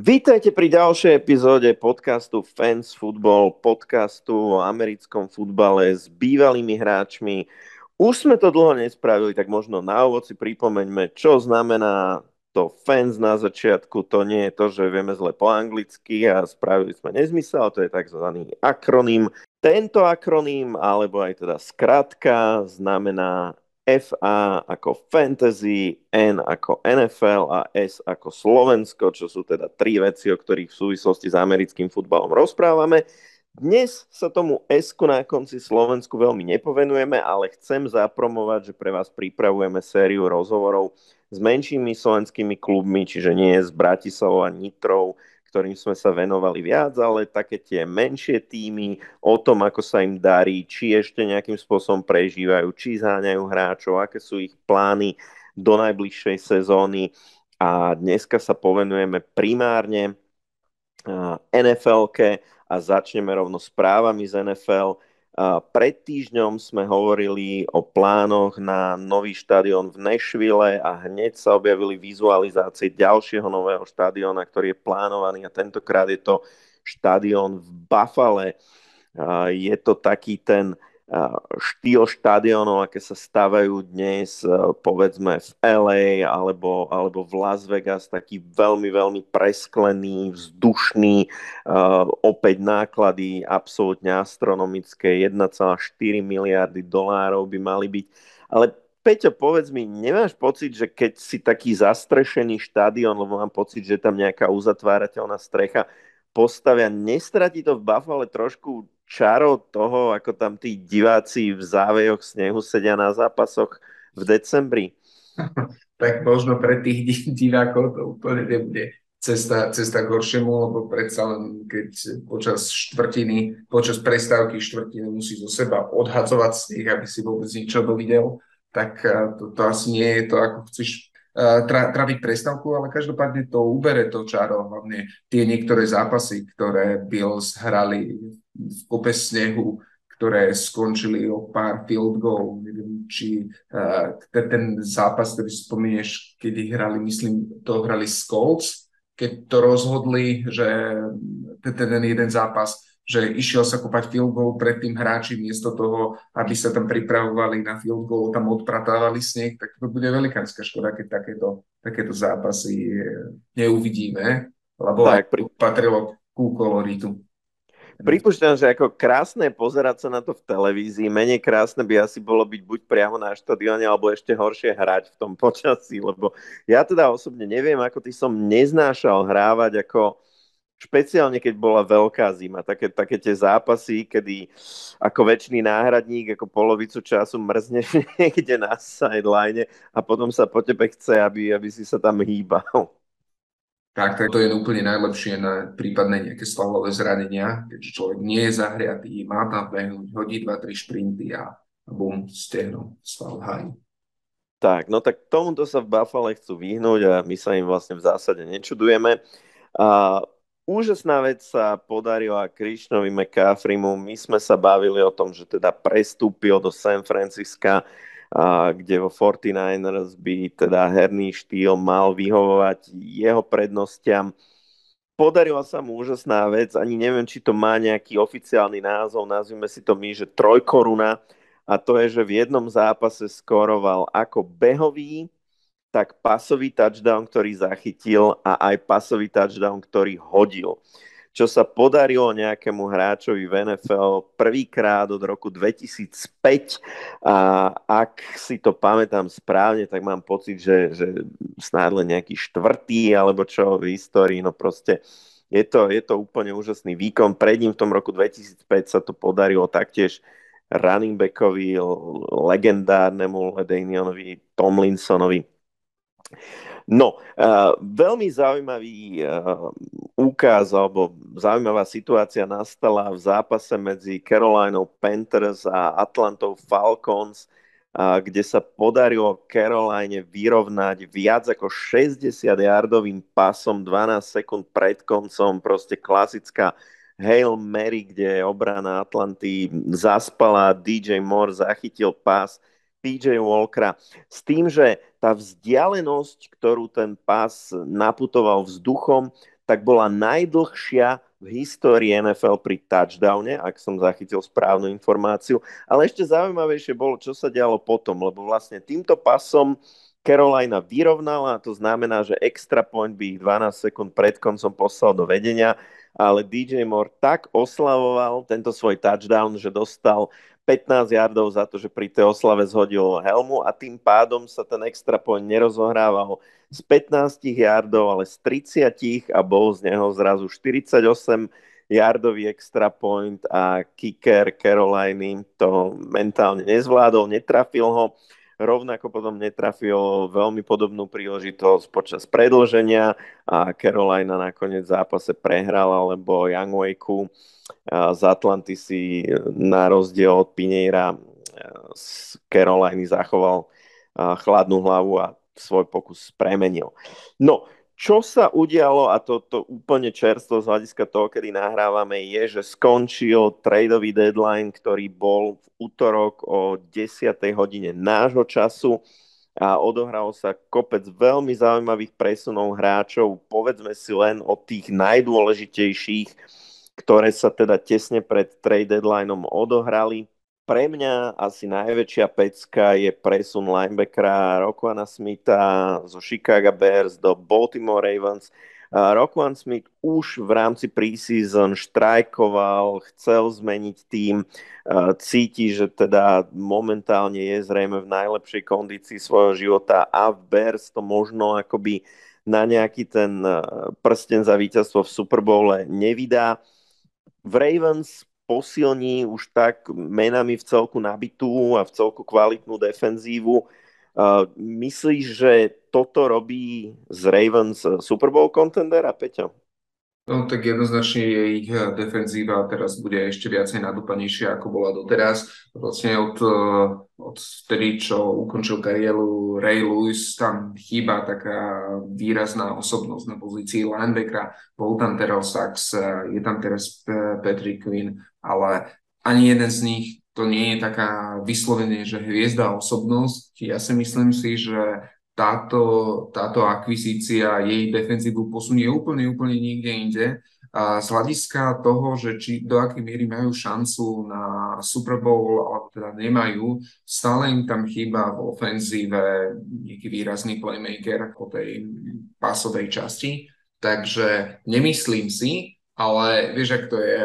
Vítajte pri ďalšej epizóde podcastu Fans Football, podcastu o americkom futbale s bývalými hráčmi. Už sme to dlho nespravili, tak možno na úvod si pripomeňme, čo znamená to fans na začiatku. To nie je to, že vieme zle po anglicky a spravili sme nezmysel, to je tzv. akroným. Tento akroným, alebo aj teda skratka, znamená FA ako Fantasy, N ako NFL a S ako Slovensko, čo sú teda tri veci, o ktorých v súvislosti s americkým futbalom rozprávame. Dnes sa tomu s na konci Slovensku veľmi nepovenujeme, ale chcem zapromovať, že pre vás pripravujeme sériu rozhovorov s menšími slovenskými klubmi, čiže nie s Bratislavou a Nitrou, ktorým sme sa venovali viac, ale také tie menšie týmy o tom, ako sa im darí, či ešte nejakým spôsobom prežívajú, či zháňajú hráčov, aké sú ich plány do najbližšej sezóny. A dneska sa povenujeme primárne NFL-ke a začneme rovno s právami z NFL pred týždňom sme hovorili o plánoch na nový štadión v Nešvile a hneď sa objavili vizualizácie ďalšieho nového štadióna, ktorý je plánovaný a tentokrát je to štadión v Buffale. Je to taký ten štýl štadionov, aké sa stavajú dnes, povedzme v LA alebo, alebo v Las Vegas, taký veľmi, veľmi presklený, vzdušný, opäť náklady absolútne astronomické, 1,4 miliardy dolárov by mali byť. Ale Peťo, povedz mi, nemáš pocit, že keď si taký zastrešený štadión, lebo mám pocit, že tam nejaká uzatvárateľná strecha, postavia, nestratí to v Buffalo trošku čaro toho, ako tam tí diváci v závejoch snehu sedia na zápasoch v decembri? tak možno pre tých divákov to úplne nebude cesta, cesta k horšiemu, lebo predsa len keď počas štvrtiny, počas prestávky štvrtiny musí zo seba odhadzovať sneh, aby si vôbec niečo dovidel, tak eh, to, to asi nie je to, ako chceš tra, traviť prestávku, ale každopádne to ubere to čaro, hlavne tie niektoré zápasy, ktoré Bills hrali v kope snehu, ktoré skončili o pár field goal. Neviem, či uh, ten zápas, ktorý spomínaš, kedy hrali, myslím, to hrali Colts, keď to rozhodli, že ten, ten jeden zápas, že išiel sa kopať field goal pred tým hráči miesto toho, aby sa tam pripravovali na field goal, tam odpratávali sneh, tak to bude velikánska škoda, keď takéto, takéto zápasy neuvidíme, lebo tak, pri... patrilo ku koloritu. Pripúšťam, že ako krásne pozerať sa na to v televízii, menej krásne by asi bolo byť buď priamo na štadióne, alebo ešte horšie hrať v tom počasí, lebo ja teda osobne neviem, ako ty som neznášal hrávať ako špeciálne keď bola veľká zima, také, také tie zápasy, kedy ako väčší náhradník, ako polovicu času mrzneš niekde na sideline a potom sa po tebe chce, aby, aby si sa tam hýbal. Tak, to je úplne najlepšie na prípadné nejaké svalové zranenia, keďže človek nie je zahriatý, má tam behnúť, hodí 2-3 šprinty a bum, stehno, sval haj. Tak, no tak tomuto sa v Buffale chcú vyhnúť a my sa im vlastne v zásade nečudujeme. A úžasná vec sa podarila Krišnovi McCaffreymu. My sme sa bavili o tom, že teda prestúpil do San Francisca a kde vo 49ers by teda herný štýl mal vyhovovať jeho prednostiam. Podarila sa mu úžasná vec, ani neviem, či to má nejaký oficiálny názov, nazvime si to my, že trojkoruna, a to je, že v jednom zápase skoroval ako behový, tak pasový touchdown, ktorý zachytil a aj pasový touchdown, ktorý hodil čo sa podarilo nejakému hráčovi v NFL prvýkrát od roku 2005 a ak si to pamätám správne, tak mám pocit, že, že snáď len nejaký štvrtý alebo čo v histórii, no proste je to, je to úplne úžasný výkon. Pred ním v tom roku 2005 sa to podarilo taktiež running backovi, legendárnemu Ledanianovi Tomlinsonovi. No, uh, veľmi zaujímavý uh, úkaz alebo zaujímavá situácia nastala v zápase medzi Carolinou Panthers a Atlantou Falcons, uh, kde sa podarilo Caroline vyrovnať viac ako 60-yardovým pasom 12 sekúnd pred koncom, proste klasická Hail Mary, kde obrana Atlanty zaspala, DJ Moore zachytil pás PJ Walkera s tým, že tá vzdialenosť, ktorú ten pás naputoval vzduchom, tak bola najdlhšia v histórii NFL pri touchdowne, ak som zachytil správnu informáciu. Ale ešte zaujímavejšie bolo, čo sa dialo potom, lebo vlastne týmto pasom Carolina vyrovnala, to znamená, že extra point by ich 12 sekúnd pred koncom poslal do vedenia, ale DJ Moore tak oslavoval tento svoj touchdown, že dostal 15 yardov za to, že pri tej oslave zhodil helmu a tým pádom sa ten extra point nerozohrával z 15 yardov, ale z 30 a bol z neho zrazu 48 yardový extra point a kicker Caroliny to mentálne nezvládol, netrafil ho. Rovnako potom netrafil veľmi podobnú príležitosť počas predlženia a Carolina nakoniec v zápase prehrala, lebo Young Wakeu z Atlanty si na rozdiel od Pineira z Caroliny zachoval chladnú hlavu a svoj pokus premenil. No, čo sa udialo, a to, to úplne čerstvo z hľadiska toho, kedy nahrávame, je, že skončil tradeový deadline, ktorý bol v útorok o 10. hodine nášho času a odohral sa kopec veľmi zaujímavých presunov hráčov, povedzme si len o tých najdôležitejších, ktoré sa teda tesne pred trade deadlineom odohrali pre mňa asi najväčšia pecka je presun linebackera Rokuana Smitha zo Chicago Bears do Baltimore Ravens. Rokuan Smith už v rámci preseason štrajkoval, chcel zmeniť tým, cíti, že teda momentálne je zrejme v najlepšej kondícii svojho života a v Bears to možno akoby na nejaký ten prsten za víťazstvo v Super Bowle nevydá. V Ravens posilní už tak menami v celku nabitú a v celku kvalitnú defenzívu. Myslíš, že toto robí z Ravens Super Bowl contendera, Peťo? No tak jednoznačne je ich defenzíva teraz bude ešte viacej nadúpanejšia, ako bola doteraz. Vlastne od, od vtedy, čo ukončil kariéru Ray Lewis, tam chýba taká výrazná osobnosť na pozícii linebackera. Bol tam Terrell Sachs, je tam teraz Patrick Quinn, ale ani jeden z nich to nie je taká vyslovene, že hviezda osobnosť. Ja si myslím si, že táto, táto akvizícia jej defenzívu posunie úplne, úplne niekde inde. A z hľadiska toho, že či do akej miery majú šancu na Super Bowl, alebo teda nemajú, stále im tam chýba v ofenzíve nejaký výrazný playmaker po tej pasovej časti. Takže nemyslím si, ale vieš, ak to je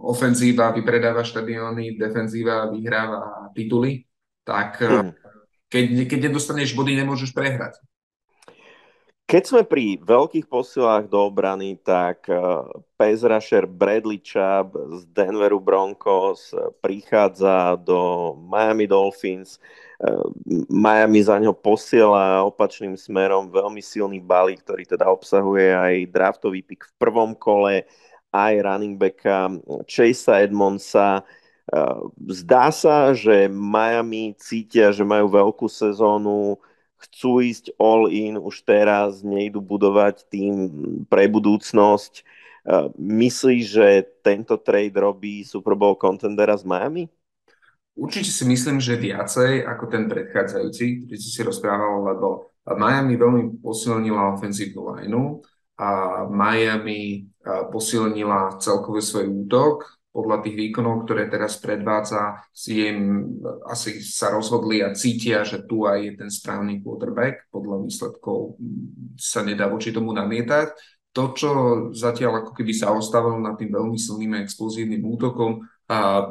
ofenzíva, vypredáva štadióny, defenzíva vyhráva tituly, tak mm keď, keď nedostaneš body, nemôžeš prehrať. Keď sme pri veľkých posilách do obrany, tak eh, pass rusher Bradley Chubb z Denveru Broncos eh, prichádza do Miami Dolphins. Eh, Miami za ňo posiela opačným smerom veľmi silný balík, ktorý teda obsahuje aj draftový pick v prvom kole, aj running backa Chasea Edmondsa, Eh, zdá sa, že Miami cítia, že majú veľkú sezónu, chcú ísť all in už teraz, nejdu budovať tým pre budúcnosť. Eh, myslíš, že tento trade robí Super Bowl contendera z Miami? Určite si myslím, že viacej ako ten predchádzajúci, ktorý si si rozprával, lebo Miami veľmi posilnila ofenzívnu lineu a Miami posilnila celkový svoj útok podľa tých výkonov, ktoré teraz predvádza, si im asi sa rozhodli a cítia, že tu aj je ten správny quarterback. Podľa výsledkov sa nedá voči tomu namietať. To, čo zatiaľ ako keby sa ostávalo nad tým veľmi silným a explozívnym útokom,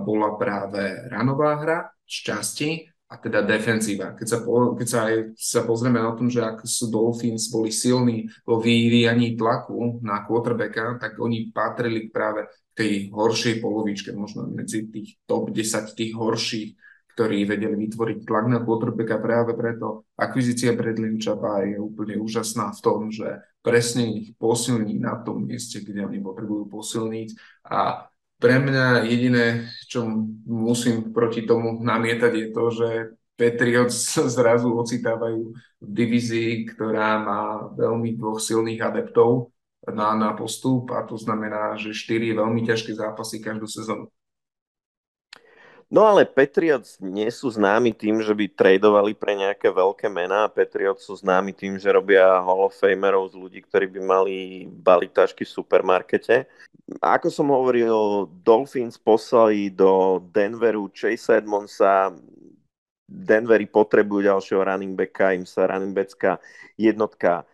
bola práve ranová hra, šťastie a teda defenzíva. Keď sa, po, keď sa aj sa pozrieme na tom, že ak sú Dolphins boli silní vo vyvíjaní tlaku na quarterbacka, tak oni patrili práve tej horšej polovičke, možno medzi tých top 10 tých horších, ktorí vedeli vytvoriť tlak na quarterbacka práve preto. Akvizícia Bradley Chapa je úplne úžasná v tom, že presne ich posilní na tom mieste, kde oni potrebujú posilniť a pre mňa jediné, čo musím proti tomu namietať, je to, že Patriots zrazu ocitávajú v divízii, ktorá má veľmi dvoch silných adeptov na, na postup a to znamená, že 4 veľmi ťažké zápasy každú sezónu. No ale Patriots nie sú známi tým, že by tradovali pre nejaké veľké mená. Patriots sú známi tým, že robia Hall of Famerov z ľudí, ktorí by mali balitašky v supermarkete. Ako som hovoril, Dolphins poslali do Denveru Chase Edmondsa, Denveri potrebujú ďalšieho running backa, im sa running backa jednotka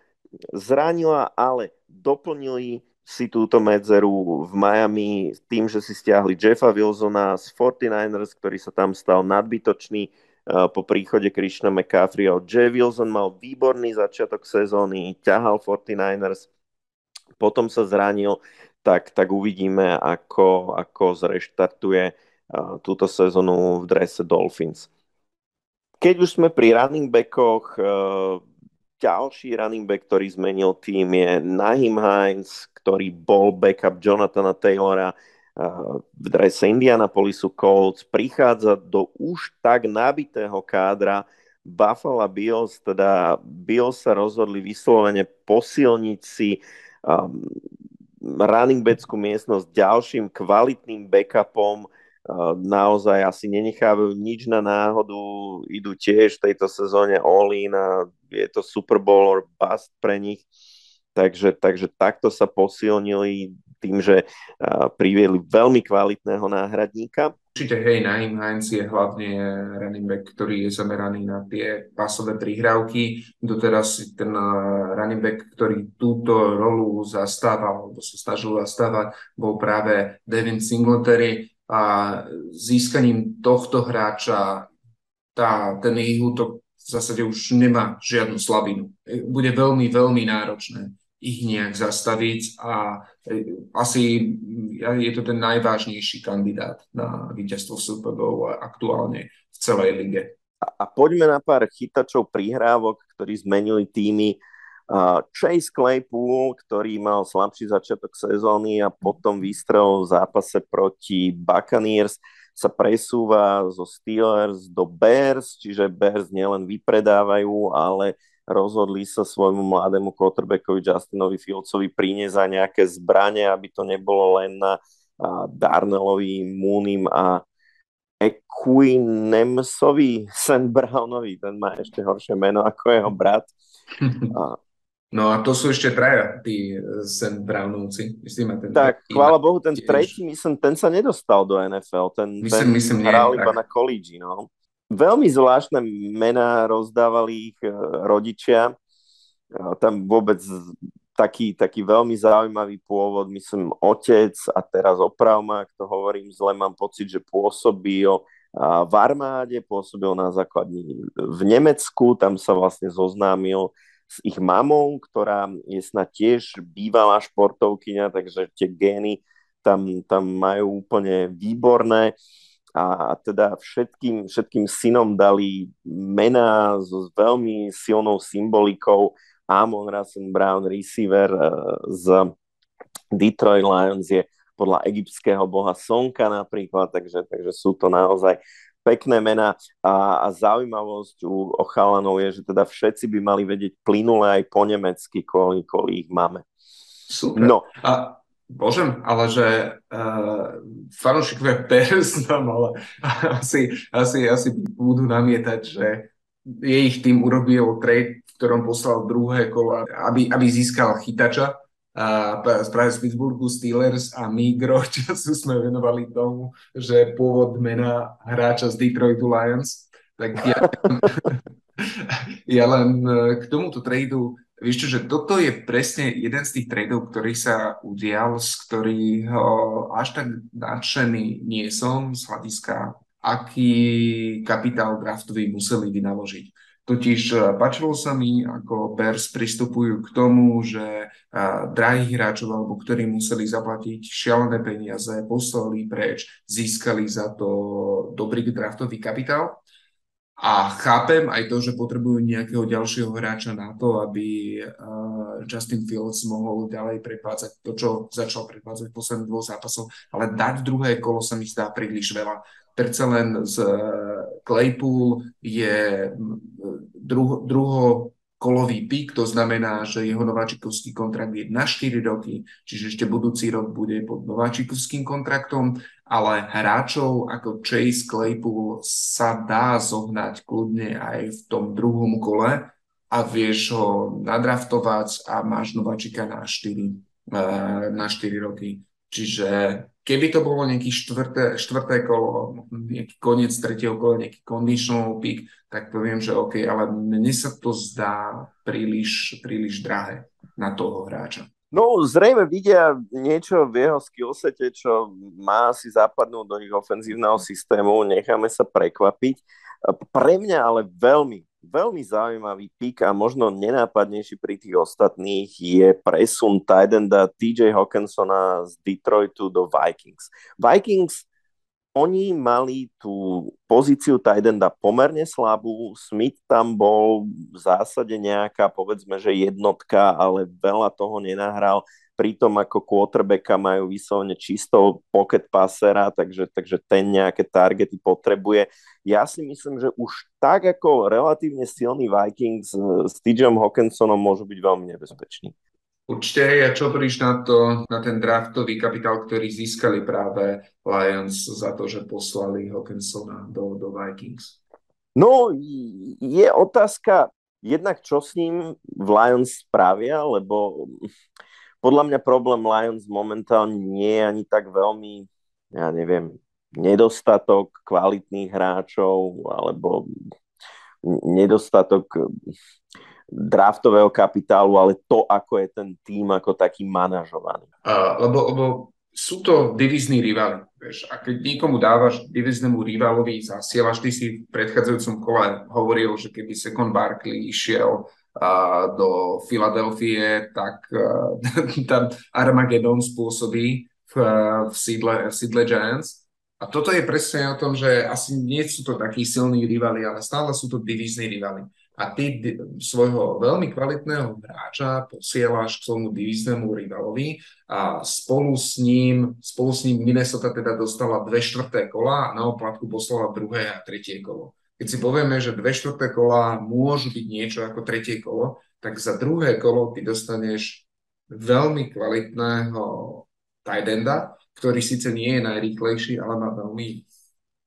zranila, ale doplnili si túto medzeru v Miami tým, že si stiahli Jeffa Wilsona z 49ers, ktorý sa tam stal nadbytočný uh, po príchode Krishna McCaffreyho. Jay Wilson mal výborný začiatok sezóny, ťahal 49ers, potom sa zranil, tak, tak uvidíme, ako, ako zreštartuje uh, túto sezónu v drese Dolphins. Keď už sme pri running backoch, uh, ďalší running back, ktorý zmenil tým je Nahim Hines, ktorý bol backup Jonathana Taylora v drese Indianapolisu Colts, prichádza do už tak nabitého kádra Buffalo Bills, teda Bills sa rozhodli vyslovene posilniť si um, running backskú miestnosť ďalším kvalitným backupom, naozaj asi nenechávajú nič na náhodu, idú tiež v tejto sezóne all in a je to Super Bowl or bust pre nich. Takže, takže takto sa posilnili tým, že uh, priviedli veľmi kvalitného náhradníka. Určite, hej, Naim Heinz je hlavne running back, ktorý je zameraný na tie pasové prihrávky. Doteraz ten running back, ktorý túto rolu zastával, alebo sa snažil zastávať, bol práve Devin Singletary a získaním tohto hráča tá, ten ich útok v zásade už nemá žiadnu slabinu. Bude veľmi, veľmi náročné ich nejak zastaviť a e, asi je to ten najvážnejší kandidát na víťazstvo Super Bowl aktuálne v celej lige. A, a poďme na pár chytačov prihrávok, ktorí zmenili týmy Chase Claypool, ktorý mal slabší začiatok sezóny a potom výstrel v zápase proti Buccaneers sa presúva zo Steelers do Bears, čiže Bears nielen vypredávajú, ale rozhodli sa svojmu mladému quarterbackovi Justinovi Fieldsovi priniesť za nejaké zbranie, aby to nebolo len na Darnellovi, Moonim a Equinemsovi, St. Brownovi, ten má ešte horšie meno ako jeho brat. No a to sú ešte traja, tí St. Brownovci. Myslím, ten tak, chvála Bohu, ten tiež. tretí, myslím, ten sa nedostal do NFL. Ten, myslím, ten myslím, hral nie, iba tak. na college, no. Veľmi zvláštne mená rozdávali ich e, rodičia. E, tam vôbec taký, taký veľmi zaujímavý pôvod, myslím, otec a teraz opravma, ak to hovorím zle, mám pocit, že pôsobí o v armáde, pôsobil na základni v Nemecku, tam sa vlastne zoznámil s ich mamou, ktorá je snad tiež bývalá športovkyňa, takže tie gény tam, tam majú úplne výborné a teda všetkým, všetkým synom dali mená so veľmi silnou symbolikou. Amon Rasen Brown, receiver eh, z Detroit Lions je podľa egyptského boha Sonka napríklad, takže, takže sú to naozaj pekné mená a, a zaujímavosť u o chalanov je, že teda všetci by mali vedieť plynule aj po nemecky, kvôli, kvôli ich máme. Super. No. A Božem, ale že uh, fanúšikovia Bears nám ale asi, asi, asi budú namietať, že je ich tým urobil trade, v ktorom poslal druhé kolo, aby, aby získal chytača a práve z Pittsburghu Steelers a my gro času sme venovali tomu, že pôvod mena hráča z Detroitu Lions. Tak ja, ja len e, k tomuto tradu, vieš čo, že toto je presne jeden z tých tradov, ktorý sa udial, z ktorého až tak nadšený nie som z hľadiska, aký kapitál draftový museli vynaložiť. Totiž e, páčilo sa mi, ako Bears pristupujú k tomu, že e, drahých hráčov, alebo ktorí museli zaplatiť šialené peniaze, poslali preč, získali za to dobrý draftový kapitál. A chápem aj to, že potrebujú nejakého ďalšieho hráča na to, aby e, Justin Fields mohol ďalej preplácať to, čo začal preplácať v posledných dvoch zápasoch, ale dať druhé kolo sa mi zdá príliš veľa predsa len z Claypool je druho, druho kolový pík, to znamená, že jeho nováčikovský kontrakt je na 4 roky, čiže ešte budúci rok bude pod nováčikovským kontraktom ale hráčov ako Chase Claypool sa dá zohnať kľudne aj v tom druhom kole a vieš ho nadraftovať a máš nováčika na 4, eh, na 4 roky. Čiže keby to bolo nejaký štvrté, štvrté kolo, nejaký koniec tretieho kola, nejaký conditional pick, tak poviem, že OK, ale mne sa to zdá príliš, príliš drahé na toho hráča. No, zrejme vidia niečo v jeho skillsete, čo má si zapadnúť do ich ofenzívneho systému, necháme sa prekvapiť. Pre mňa ale veľmi, veľmi zaujímavý pik a možno nenápadnejší pri tých ostatných je presun Tidenda TJ Hawkinsona z Detroitu do Vikings. Vikings oni mali tú pozíciu Tidenda pomerne slabú, Smith tam bol v zásade nejaká, povedzme, že jednotka, ale veľa toho nenahral, pritom ako quarterbacka majú vyslovene čisto pocket passera, takže, takže ten nejaké targety potrebuje. Ja si myslím, že už tak ako relatívne silný Vikings s TJom Hawkinsonom môžu byť veľmi nebezpeční. Určite, ja čo príš na to, na ten draftový kapitál, ktorý získali práve Lions za to, že poslali Hawkinsona do, do Vikings? No, je otázka jednak, čo s ním v Lions spravia, lebo podľa mňa problém Lions momentálne nie je ani tak veľmi, ja neviem, nedostatok kvalitných hráčov alebo nedostatok draftového kapitálu, ale to, ako je ten tým ako taký manažovaný. Uh, lebo, lebo sú to divizní rivali. Vieš. A keď niekomu dávaš diviznému rivalovi zasielaš, ty si v predchádzajúcom kole hovoril, že keby Second Barkley išiel uh, do Filadelfie, tak uh, tam Armageddon spôsobí v, v, sídle, v sídle Giants. A toto je presne o tom, že asi nie sú to takí silní rivali, ale stále sú to divizní rivali a ty svojho veľmi kvalitného hráča posielaš k svojmu divíznemu rivalovi a spolu s ním, spolu s ním Minnesota teda dostala dve štvrté kola a na oplatku poslala druhé a tretie kolo. Keď si povieme, že dve štvrté kola môžu byť niečo ako tretie kolo, tak za druhé kolo ty dostaneš veľmi kvalitného tight ktorý síce nie je najrýchlejší, ale má veľmi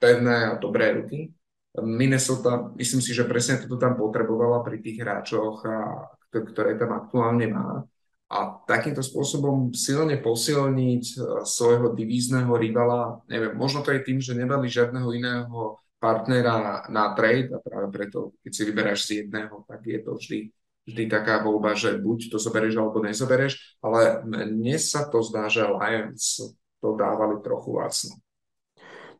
pevné a dobré ruky Minnesota, myslím si, že presne toto tam potrebovala pri tých hráčoch, a, ktoré tam aktuálne má. A takýmto spôsobom silne posilniť e, svojho divízneho rivala, neviem, možno to je tým, že nemali žiadneho iného partnera na trade a práve preto, keď si vyberáš z jedného, tak je to vždy, vždy taká voľba, že buď to zoberieš alebo nezobereš, ale mne sa to zdá, že Lions to dávali trochu lacno.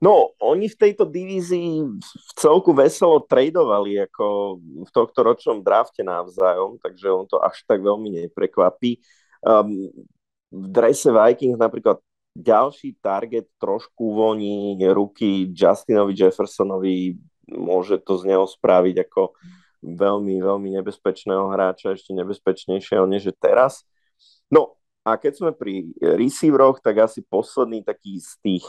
No, oni v tejto divízii v celku veselo tradovali ako v tohto ročnom drafte navzájom, takže on to až tak veľmi neprekvapí. Um, v drese Vikings napríklad ďalší target trošku voní ruky Justinovi Jeffersonovi, môže to z neho spraviť ako veľmi, veľmi nebezpečného hráča, ešte nebezpečnejšieho než teraz. No a keď sme pri receiveroch, tak asi posledný taký z tých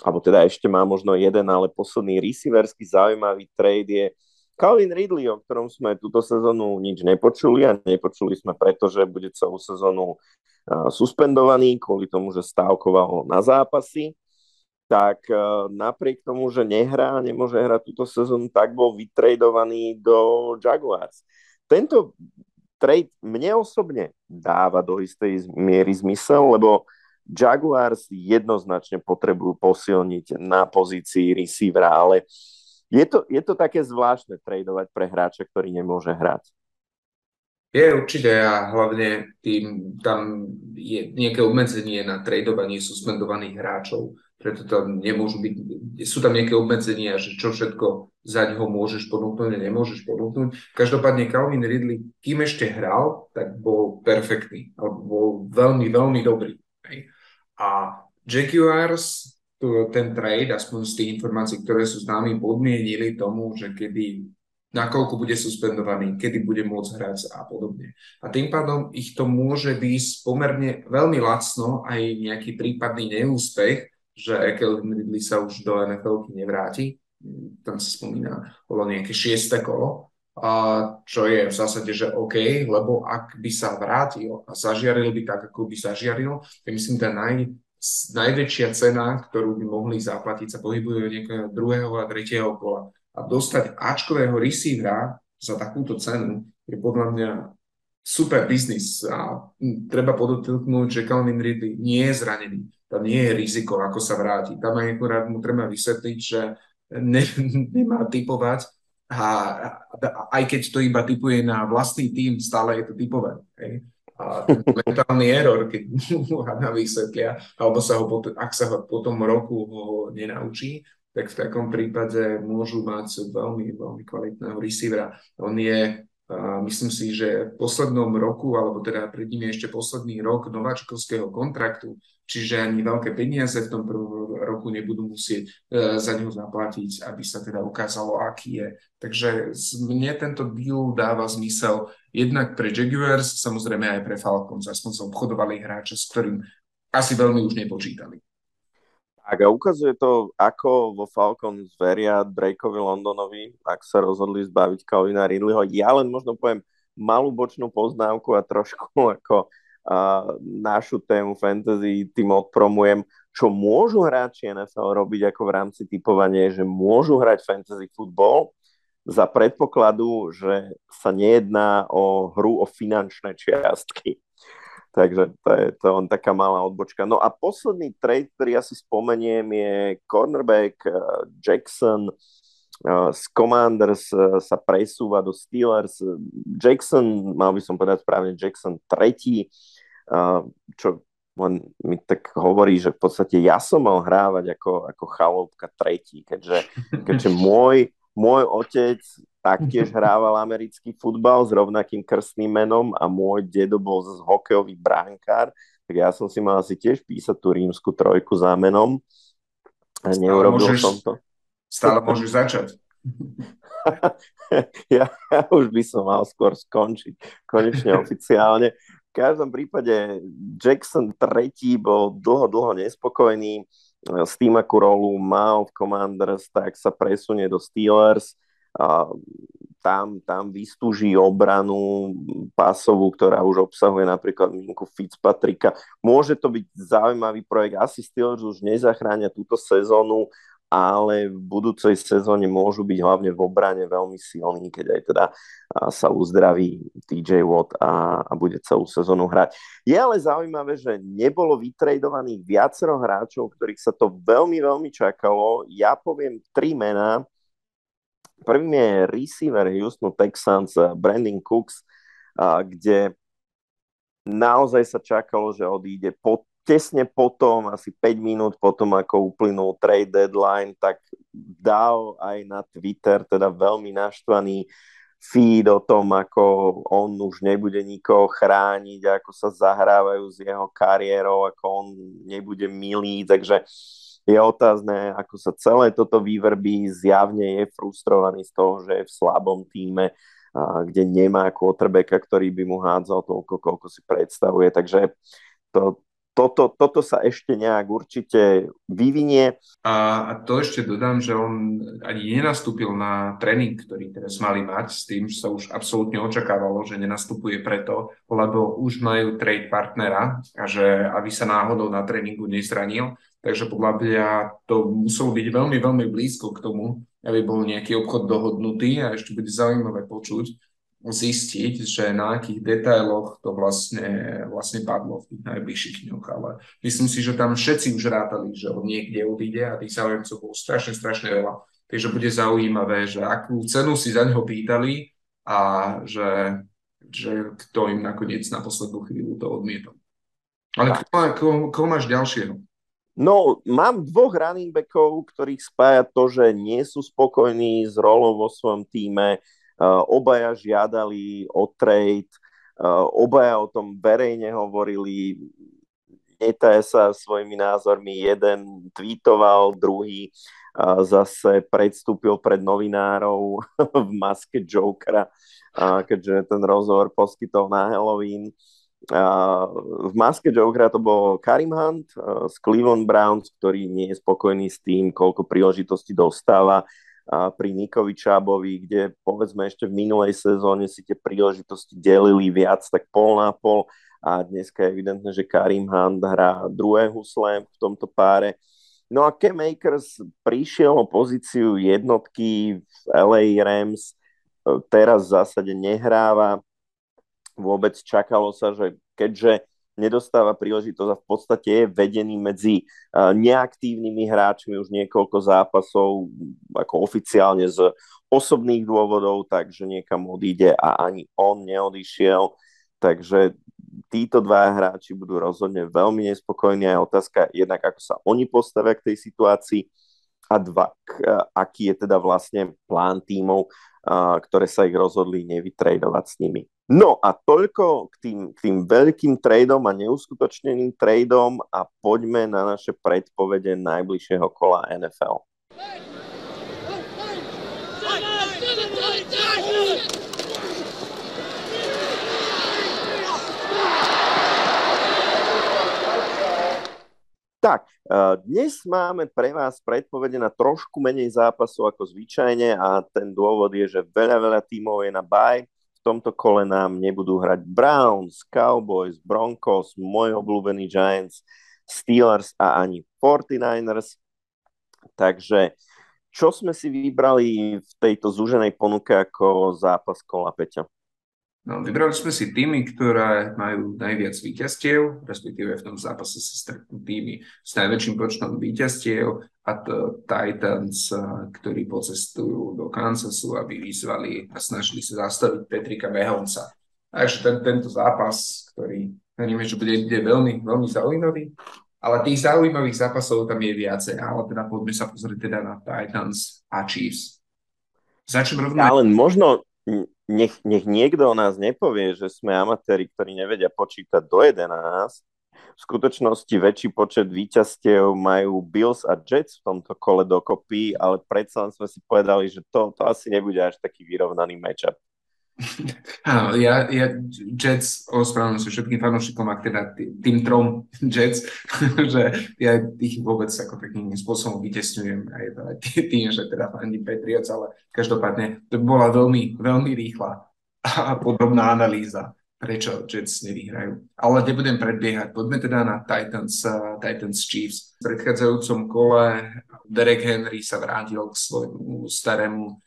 alebo teda ešte má možno jeden, ale posledný receiversky zaujímavý trade je Calvin Ridley, o ktorom sme túto sezónu nič nepočuli a nepočuli sme preto, že bude celú sezónu suspendovaný kvôli tomu, že stávkoval na zápasy tak napriek tomu, že nehrá, nemôže hrať túto sezónu, tak bol vytradovaný do Jaguars. Tento trade mne osobne dáva do istej miery zmysel, lebo Jaguars jednoznačne potrebujú posilniť na pozícii receivera, ale je to, je to také zvláštne tradovať pre hráča, ktorý nemôže hrať. Je určite a hlavne tým, tam je nejaké obmedzenie na tradovanie suspendovaných hráčov, preto tam nemôžu byť, sú tam nejaké obmedzenia, že čo všetko za ňoho môžeš ponúknuť a nemôžeš ponúknuť. Každopádne Calvin Ridley, kým ešte hral, tak bol perfektný, alebo bol veľmi, veľmi dobrý. Hej. A Jaguars ten trade, aspoň z tých informácií, ktoré sú známi, podmienili tomu, že kedy nakoľko bude suspendovaný, kedy bude môcť hrať a podobne. A tým pádom ich to môže byť pomerne veľmi lacno aj nejaký prípadný neúspech, že Ekelvin Ridley sa už do NFL nevráti. Tam sa spomína, bolo nejaké šieste kolo, čo je v zásade, že OK, lebo ak by sa vrátil a zažiaril by tak, ako by zažiaril, to je myslím ten naj, najväčšia cena, ktorú by mohli zaplatiť, sa pohybuje od nejakého druhého a tretieho kola. A dostať Ačkového receivera za takúto cenu je podľa mňa super biznis a treba podotknúť, že Calvin Ridley nie je zranený. Tam nie je riziko, ako sa vráti. Tam aj akurát mu treba vysvetliť, že ne, nemá typovať a, aj keď to iba typuje na vlastný tým, stále je to typové. Hej. A ten mentálny error, keď mu na vysvetlia, alebo sa ho potom, ak sa ho po tom roku ho nenaučí, tak v takom prípade môžu mať veľmi, veľmi kvalitného receivera. On je myslím si, že v poslednom roku, alebo teda pred je ešte posledný rok nováčkovského kontraktu, čiže ani veľké peniaze v tom prvom roku nebudú musieť e, za neho zaplatiť, aby sa teda ukázalo, aký je. Takže mne tento deal dáva zmysel jednak pre Jaguars, samozrejme aj pre Falcons, aspoň sa obchodovali hráče, s ktorým asi veľmi už nepočítali. Tak a ukazuje to, ako vo Falcon zveria Drakeovi Londonovi, ak sa rozhodli zbaviť Calvina Ridleyho. Ja len možno poviem malú bočnú poznávku a trošku ako uh, našu tému fantasy tým odpromujem, čo môžu hráči NFL robiť ako v rámci typovania, že môžu hrať fantasy football za predpokladu, že sa nejedná o hru o finančné čiastky. Takže to je, to len taká malá odbočka. No a posledný trade, ktorý ja si spomeniem, je cornerback uh, Jackson uh, z Commanders uh, sa presúva do Steelers. Jackson, mal by som povedať správne, Jackson tretí, čo len mi tak hovorí, že v podstate ja som mal hrávať ako, ako chalovka tretí, keďže, keďže môj, môj otec taktiež hrával americký futbal s rovnakým krstným menom a môj dedo bol z hokejový bránkár, tak ja som si mal asi tiež písať tú rímsku trojku za menom a neurobil môžeš, som to. Stále môžeš začať. ja, ja už by som mal skôr skončiť, konečne oficiálne. V každom prípade Jackson tretí bol dlho, dlho nespokojný s tým, akú rolu mal v Commanders, tak sa presunie do Steelers a tam, tam vystúži obranu pásovú, ktorá už obsahuje napríklad Minku Fitzpatricka. Môže to byť zaujímavý projekt. Asi Steelers už nezachránia túto sezónu, ale v budúcej sezóne môžu byť hlavne v obrane veľmi silní, keď aj teda sa uzdraví TJ Watt a, a bude celú sezónu hrať. Je ale zaujímavé, že nebolo vytredovaných viacero hráčov, ktorých sa to veľmi, veľmi čakalo. Ja poviem tri mená, Prvým je receiver Houston Texans eh, Brandon Cooks, kde naozaj sa čakalo, že odíde po, tesne potom, asi 5 minút potom, ako uplynul trade deadline, tak dal aj na Twitter teda veľmi naštvaný feed o tom, ako on už nebude nikoho chrániť, ako sa zahrávajú s jeho kariérou, ako on nebude milý, takže je otázne, ako sa celé toto vývrbí, zjavne je frustrovaný z toho, že je v slabom týme, kde nemá quarterbacka, ktorý by mu hádzal toľko, koľko si predstavuje. Takže to, toto, toto sa ešte nejak určite vyvinie. A, to ešte dodám, že on ani nenastúpil na tréning, ktorý teraz mali mať, s tým, že sa už absolútne očakávalo, že nenastupuje preto, lebo už majú trade partnera a že aby sa náhodou na tréningu nezranil. Takže podľa mňa to muselo byť veľmi, veľmi blízko k tomu, aby bol nejaký obchod dohodnutý a ešte bude zaujímavé počuť, zistiť, že na akých detailoch to vlastne, vlastne padlo v tých najbližších dňoch, ale myslím si, že tam všetci už rátali, že on niekde odíde a tých záujemcov bolo strašne, strašne veľa. Takže bude zaujímavé, že akú cenu si za neho pýtali a že, že kto im nakoniec na poslednú chvíľu to odmietol. Ale koho, koho máš ďalšieho? No, mám dvoch running backov, ktorých spája to, že nie sú spokojní s rolou vo svojom týme. Uh, obaja žiadali o trade, uh, obaja o tom verejne hovorili, netaje sa svojimi názormi. Jeden tweetoval, druhý uh, zase predstúpil pred novinárov v maske Jokera, keďže ten rozhovor poskytol na Halloween. V maske Jokera to bol Karim Hunt z Cleveland Browns, ktorý nie je spokojný s tým, koľko príležitostí dostáva pri Nikovi Čábovi, kde povedzme ešte v minulej sezóne si tie príležitosti delili viac, tak pol na pol a dneska je evidentné, že Karim Hunt hrá druhé husle v tomto páre. No a Cam Akers prišiel o pozíciu jednotky v LA Rams, teraz v zásade nehráva. Vôbec čakalo sa, že keďže nedostáva príležitosť a v podstate je vedený medzi neaktívnymi hráčmi už niekoľko zápasov, ako oficiálne z osobných dôvodov, takže niekam odíde a ani on neodišiel. Takže títo dva hráči budú rozhodne veľmi nespokojní a je otázka jednak, ako sa oni postavia k tej situácii a dva, aký je teda vlastne plán tímov, ktoré sa ich rozhodli nevytradovať s nimi. No a toľko k tým, k tým veľkým tradeom a neuskutočneným tradeom a poďme na naše predpovede najbližšieho kola NFL. Tak, dnes máme pre vás predpovede na trošku menej zápasov ako zvyčajne a ten dôvod je, že veľa, veľa tímov je na v tomto kole nám nebudú hrať Browns, Cowboys, Broncos, môj obľúbený Giants, Steelers a ani 49ers. Takže čo sme si vybrali v tejto zúženej ponuke ako zápas kola Peťa? No, vybrali sme si týmy, ktoré majú najviac víťazstiev, respektíve v tom zápase sa stretnú týmy s najväčším počtom víťazstiev a to Titans, ktorí pocestujú do Kansasu, aby vyzvali a snažili sa zastaviť Petrika Mahomesa. Takže ten, tento zápas, ktorý veríme, že bude, bude veľmi, veľmi zaujímavý, ale tých zaujímavých zápasov tam je viacej, ale teda poďme sa pozrieť teda na Titans a Chiefs. Začnem rovno... Ale možno, nech, nech niekto o nás nepovie, že sme amatéri, ktorí nevedia počítať do 11. V skutočnosti väčší počet víťazstiev majú Bills a Jets v tomto kole dokopy, ale predsa sme si povedali, že to, to asi nebude až taký vyrovnaný matchup. Áno, ja, ja Jets, ospravedlňujem sa všetkým fanúšikom, ak teda tým trom Jets, že ja ich vôbec ako takým spôsobom vytesňujem aj tým, že teda fandím Patriots, ale každopádne to bola veľmi, veľmi rýchla a podrobná analýza, prečo Jets nevyhrajú. Ale nebudem predbiehať, poďme teda na Titans, uh, Titans Chiefs. V predchádzajúcom kole Derek Henry sa vrátil k svojmu starému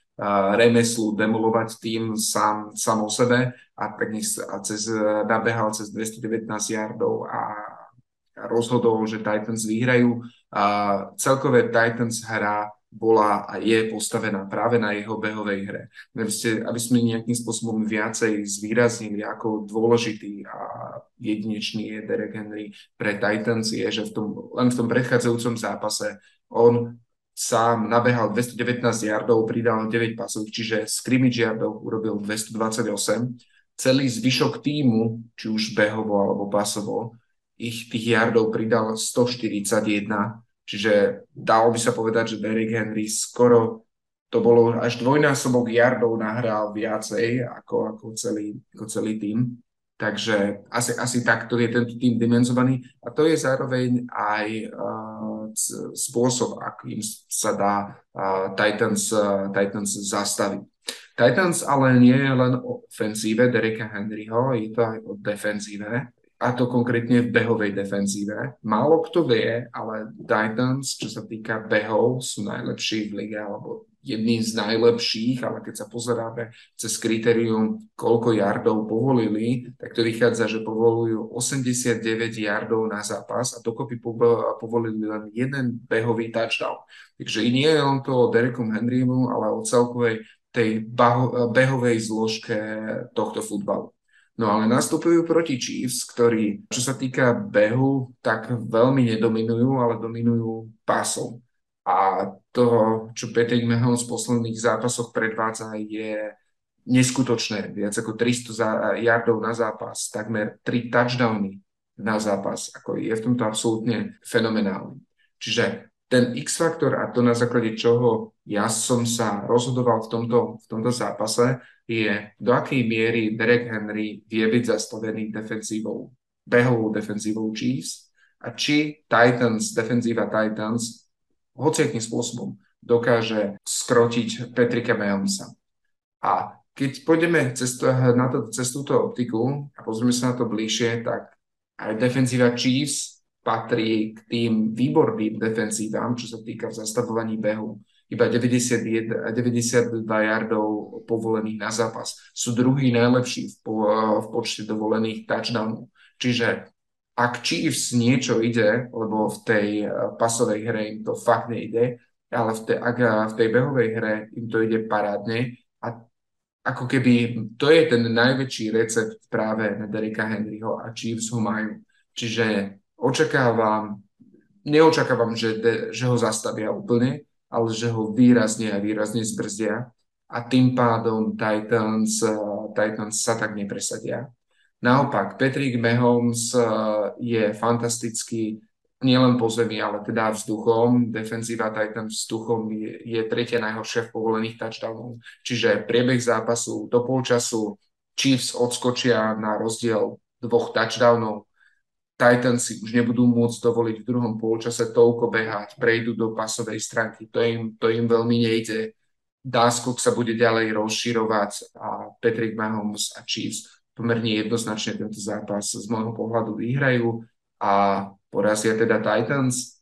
remeslu demolovať tým sám, sám o sebe a, nich, a cez, nabehal cez 219 yardov a rozhodol, že Titans vyhrajú. A celkové Titans hra bola a je postavená práve na jeho behovej hre. Aby, ste, aby sme nejakým spôsobom viacej zvýraznili, ako dôležitý a jedinečný je Derek Henry pre Titans, je, že v tom, len v tom predchádzajúcom zápase on sám nabehal 219 yardov, pridal 9 pasov, čiže scrimmage yardov urobil 228. Celý zvyšok týmu, či už behovo alebo pasovo, ich tých yardov pridal 141, čiže dalo by sa povedať, že Derrick Henry skoro to bolo až dvojnásobok yardov nahral viacej ako, ako, celý, ako celý tým. Takže asi, asi takto je tento tým dimenzovaný a to je zároveň aj uh, spôsob, akým sa dá Titans, Titans zastaviť. Titans ale nie je len o ofenzíve Dereka Henryho, je to aj o defenzíve a to konkrétne v behovej defenzíve. Málo kto vie, ale Titans, čo sa týka behov, sú najlepší v lige, alebo jedným z najlepších, ale keď sa pozeráme cez kritérium, koľko yardov povolili, tak to vychádza, že povolujú 89 yardov na zápas a dokopy povolili len jeden behový touchdown. Takže nie je len to o Derekom Henrymu, ale o celkovej tej behovej zložke tohto futbalu. No ale nastupujú proti Chiefs, ktorí, čo sa týka behu, tak veľmi nedominujú, ale dominujú pásom. A toho, čo Patrick Mahomes v posledných zápasoch predvádza, je neskutočné. Viac ako 300 yardov na zápas, takmer 3 touchdowny na zápas. Ako je v tomto absolútne fenomenálny. Čiže ten X-faktor a to na základe čoho ja som sa rozhodoval v tomto, v tomto zápase je, do akej miery Derek Henry vie byť zastavený defenzívou, behovou defenzívou Chiefs a či Titans, defenzíva Titans hociakým spôsobom dokáže skrotiť Petrika Mahomesa. A keď pôjdeme cez, to, na to, cez túto optiku a pozrieme sa na to bližšie, tak aj defenzíva Chiefs patrí k tým výborným defenzívam, čo sa týka v zastavovaní behu. Iba 91, 92 yardov povolených na zápas. Sú druhý najlepší v, po, v počte dovolených touchdownov. Čiže ak Chiefs niečo ide, lebo v tej pasovej hre im to fakt nejde, ale v tej, ak v tej behovej hre im to ide parádne a ako keby to je ten najväčší recept práve na Dereka Henryho a Chiefs ho majú. Čiže očakávam, neočakávam, že, de, že ho zastavia úplne, ale že ho výrazne a výrazne zbrzdia a tým pádom Titans, uh, Titans sa tak nepresadia. Naopak, Patrick Mahomes uh, je fantastický nielen po zemi, ale teda vzduchom. Defenzíva Titans vzduchom je, je tretia najhoršia v povolených touchdownov. Čiže priebeh zápasu do polčasu Chiefs odskočia na rozdiel dvoch touchdownov. Titans si už nebudú môcť dovoliť v druhom polčase toľko behať, prejdú do pasovej stránky. To im, to im veľmi nejde. Dáskok sa bude ďalej rozširovať a Patrick Mahomes a Chiefs pomerne jednoznačne tento zápas z môjho pohľadu vyhrajú a porazia teda Titans.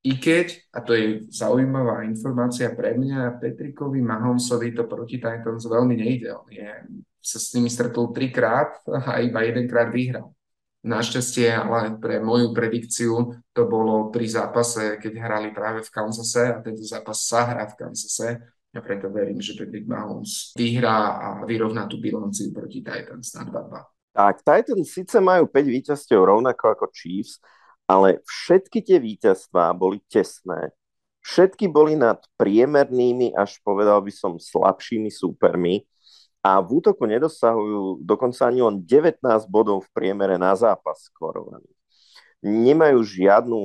I keď, a to je zaujímavá informácia pre mňa, Petrikovi Mahomsovi to proti Titans veľmi nejde. On je, sa s nimi stretol trikrát a iba jedenkrát vyhral. Našťastie, ale pre moju predikciu to bolo pri zápase, keď hrali práve v Kansase a tento zápas sa hrá v Kansase. Ja preto verím, že Patrick Mahomes vyhrá a vyrovná tú bilanciu proti Titans na 2-2. Tak, Titans síce majú 5 víťazstiev rovnako ako Chiefs, ale všetky tie víťazstvá boli tesné. Všetky boli nad priemernými, až povedal by som, slabšími súpermi a v útoku nedosahujú dokonca ani len 19 bodov v priemere na zápas skorovaných. Nemajú žiadnu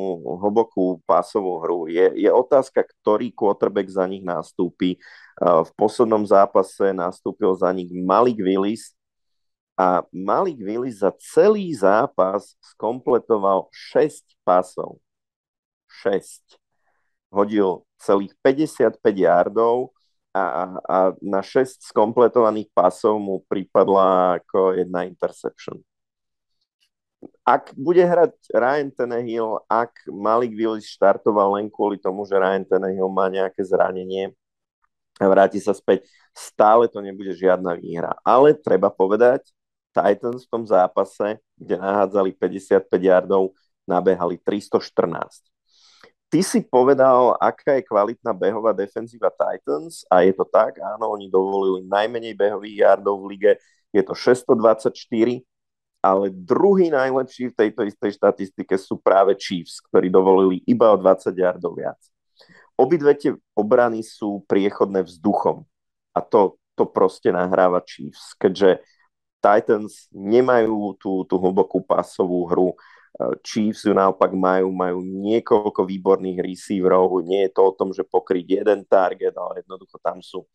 hlbokú pásovú hru. Je, je otázka, ktorý quarterback za nich nastúpi. V poslednom zápase nastúpil za nich Malik Willis, a Malik Willis za celý zápas skompletoval 6 pasov. 6. Hodil celých 55 yardov a, a, a na 6 skompletovaných pasov mu pripadla ako jedna interception. Ak bude hrať Ryan Tannehill, ak Malik Willis štartoval len kvôli tomu, že Ryan Tannehill má nejaké zranenie a vráti sa späť, stále to nebude žiadna výhra. Ale treba povedať, Titans v tom zápase, kde nahádzali 55 yardov, nabehali 314. Ty si povedal, aká je kvalitná behová defenzíva Titans a je to tak, áno, oni dovolili najmenej behových yardov v lige, je to 624, ale druhý najlepší v tejto istej štatistike sú práve Chiefs, ktorí dovolili iba o 20 yardov viac. Obidve tie obrany sú priechodné vzduchom a to, to proste nahráva Chiefs, keďže Titans nemajú tú, tú hlbokú pasovú hru. Eh, Chiefs ju naopak majú, majú niekoľko výborných receiverov. Nie je to o tom, že pokryť jeden target, ale jednoducho tam sú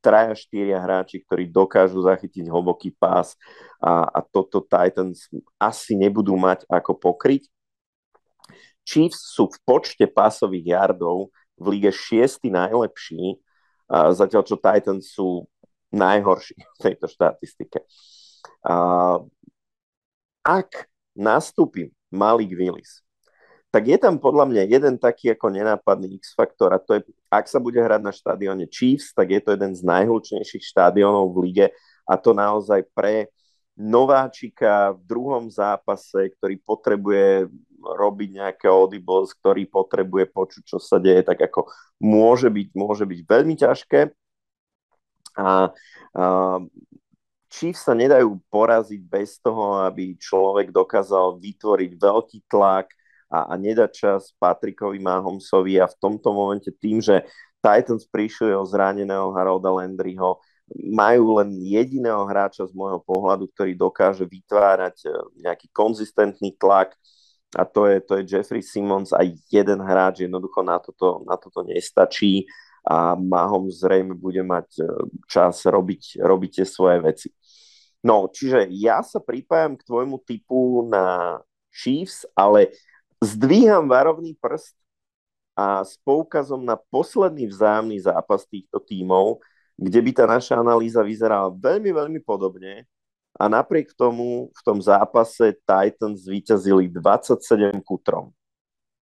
traja, štyria hráči, ktorí dokážu zachytiť hlboký pás a, a toto Titans asi nebudú mať ako pokryť. Chiefs sú v počte pásových yardov v lige šiestý najlepší, a zatiaľ čo Titans sú najhorší v tejto štatistike. A ak nastúpi Malik Willis, tak je tam podľa mňa jeden taký ako nenápadný X-faktor a to je, ak sa bude hrať na štadióne Chiefs, tak je to jeden z najhlučnejších štadiónov v lige a to naozaj pre nováčika v druhom zápase, ktorý potrebuje robiť nejaké audibles, ktorý potrebuje počuť, čo sa deje, tak ako môže byť, môže byť veľmi ťažké. A, a Chiefs sa nedajú poraziť bez toho, aby človek dokázal vytvoriť veľký tlak a, a nedať čas Patrikovi Mahomsovi a v tomto momente tým, že Titans prišli o zraneného Harolda Landryho, majú len jediného hráča z môjho pohľadu, ktorý dokáže vytvárať e, nejaký konzistentný tlak a to je, to je Jeffrey Simmons a jeden hráč jednoducho na toto, na toto nestačí a Mahomes zrejme bude mať e, čas robiť, robiť tie svoje veci. No, čiže ja sa pripájam k tvojmu typu na Chiefs, ale zdvíham varovný prst a s poukazom na posledný vzájomný zápas týchto tímov kde by tá naša analýza vyzerala veľmi, veľmi podobne a napriek tomu v tom zápase Titans zvíťazili 27 ku 3.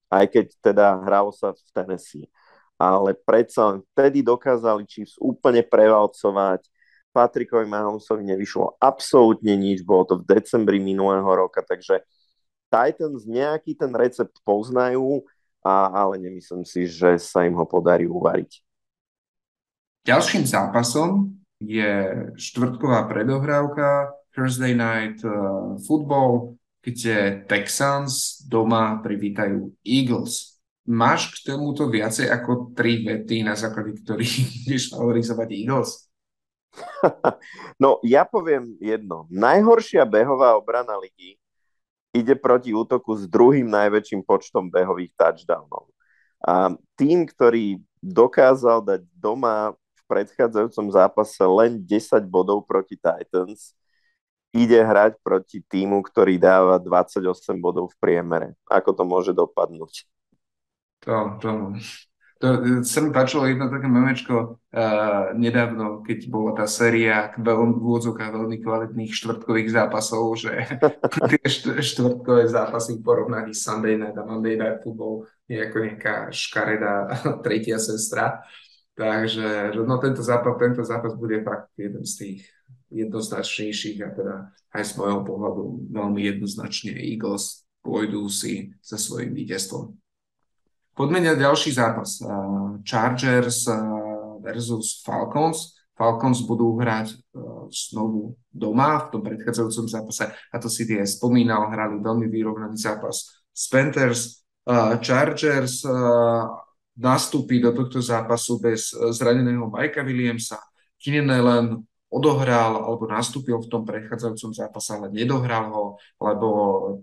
Aj keď teda hralo sa v Tennessee. Ale predsa len vtedy dokázali Chiefs úplne prevalcovať. Patrikovi Mahomesovi nevyšlo absolútne nič, bolo to v decembri minulého roka, takže Titans nejaký ten recept poznajú, a, ale nemyslím si, že sa im ho podarí uvariť. Ďalším zápasom je štvrtková predohrávka Thursday Night uh, Football, kde Texans doma privítajú Eagles. Máš k tomuto viacej ako tri vety, na základe ktorých ideš favorizovať Eagles? no, ja poviem jedno. Najhoršia behová obrana ligy ide proti útoku s druhým najväčším počtom behových touchdownov. A tým, ktorý dokázal dať doma predchádzajúcom zápase len 10 bodov proti Titans, ide hrať proti týmu, ktorý dáva 28 bodov v priemere. Ako to môže dopadnúť? To, to, to sa mi páčilo jedno také memečko uh, nedávno, keď bola tá séria veľmi, v veľmi kvalitných štvrtkových zápasov, že tie štvrtkové zápasy v porovnaní Sunday Night a Monday Night Football je ako nejaká škaredá tretia sestra. Takže no, tento, zápas, tento zápas bude fakt jeden z tých jednoznačnejších a teda aj z môjho pohľadu veľmi jednoznačne Eagles pôjdu si za svojím víťazstvom. Poďme na ďalší zápas. Chargers versus Falcons. Falcons budú hrať znovu doma v tom predchádzajúcom zápase. A to si tie spomínal, hrali veľmi vyrovnaný zápas Panthers. Chargers nastúpi do tohto zápasu bez eh, zraneného Mikea Williamsa. Keenan Allen odohral alebo nastúpil v tom predchádzajúcom zápase, ale nedohral ho, lebo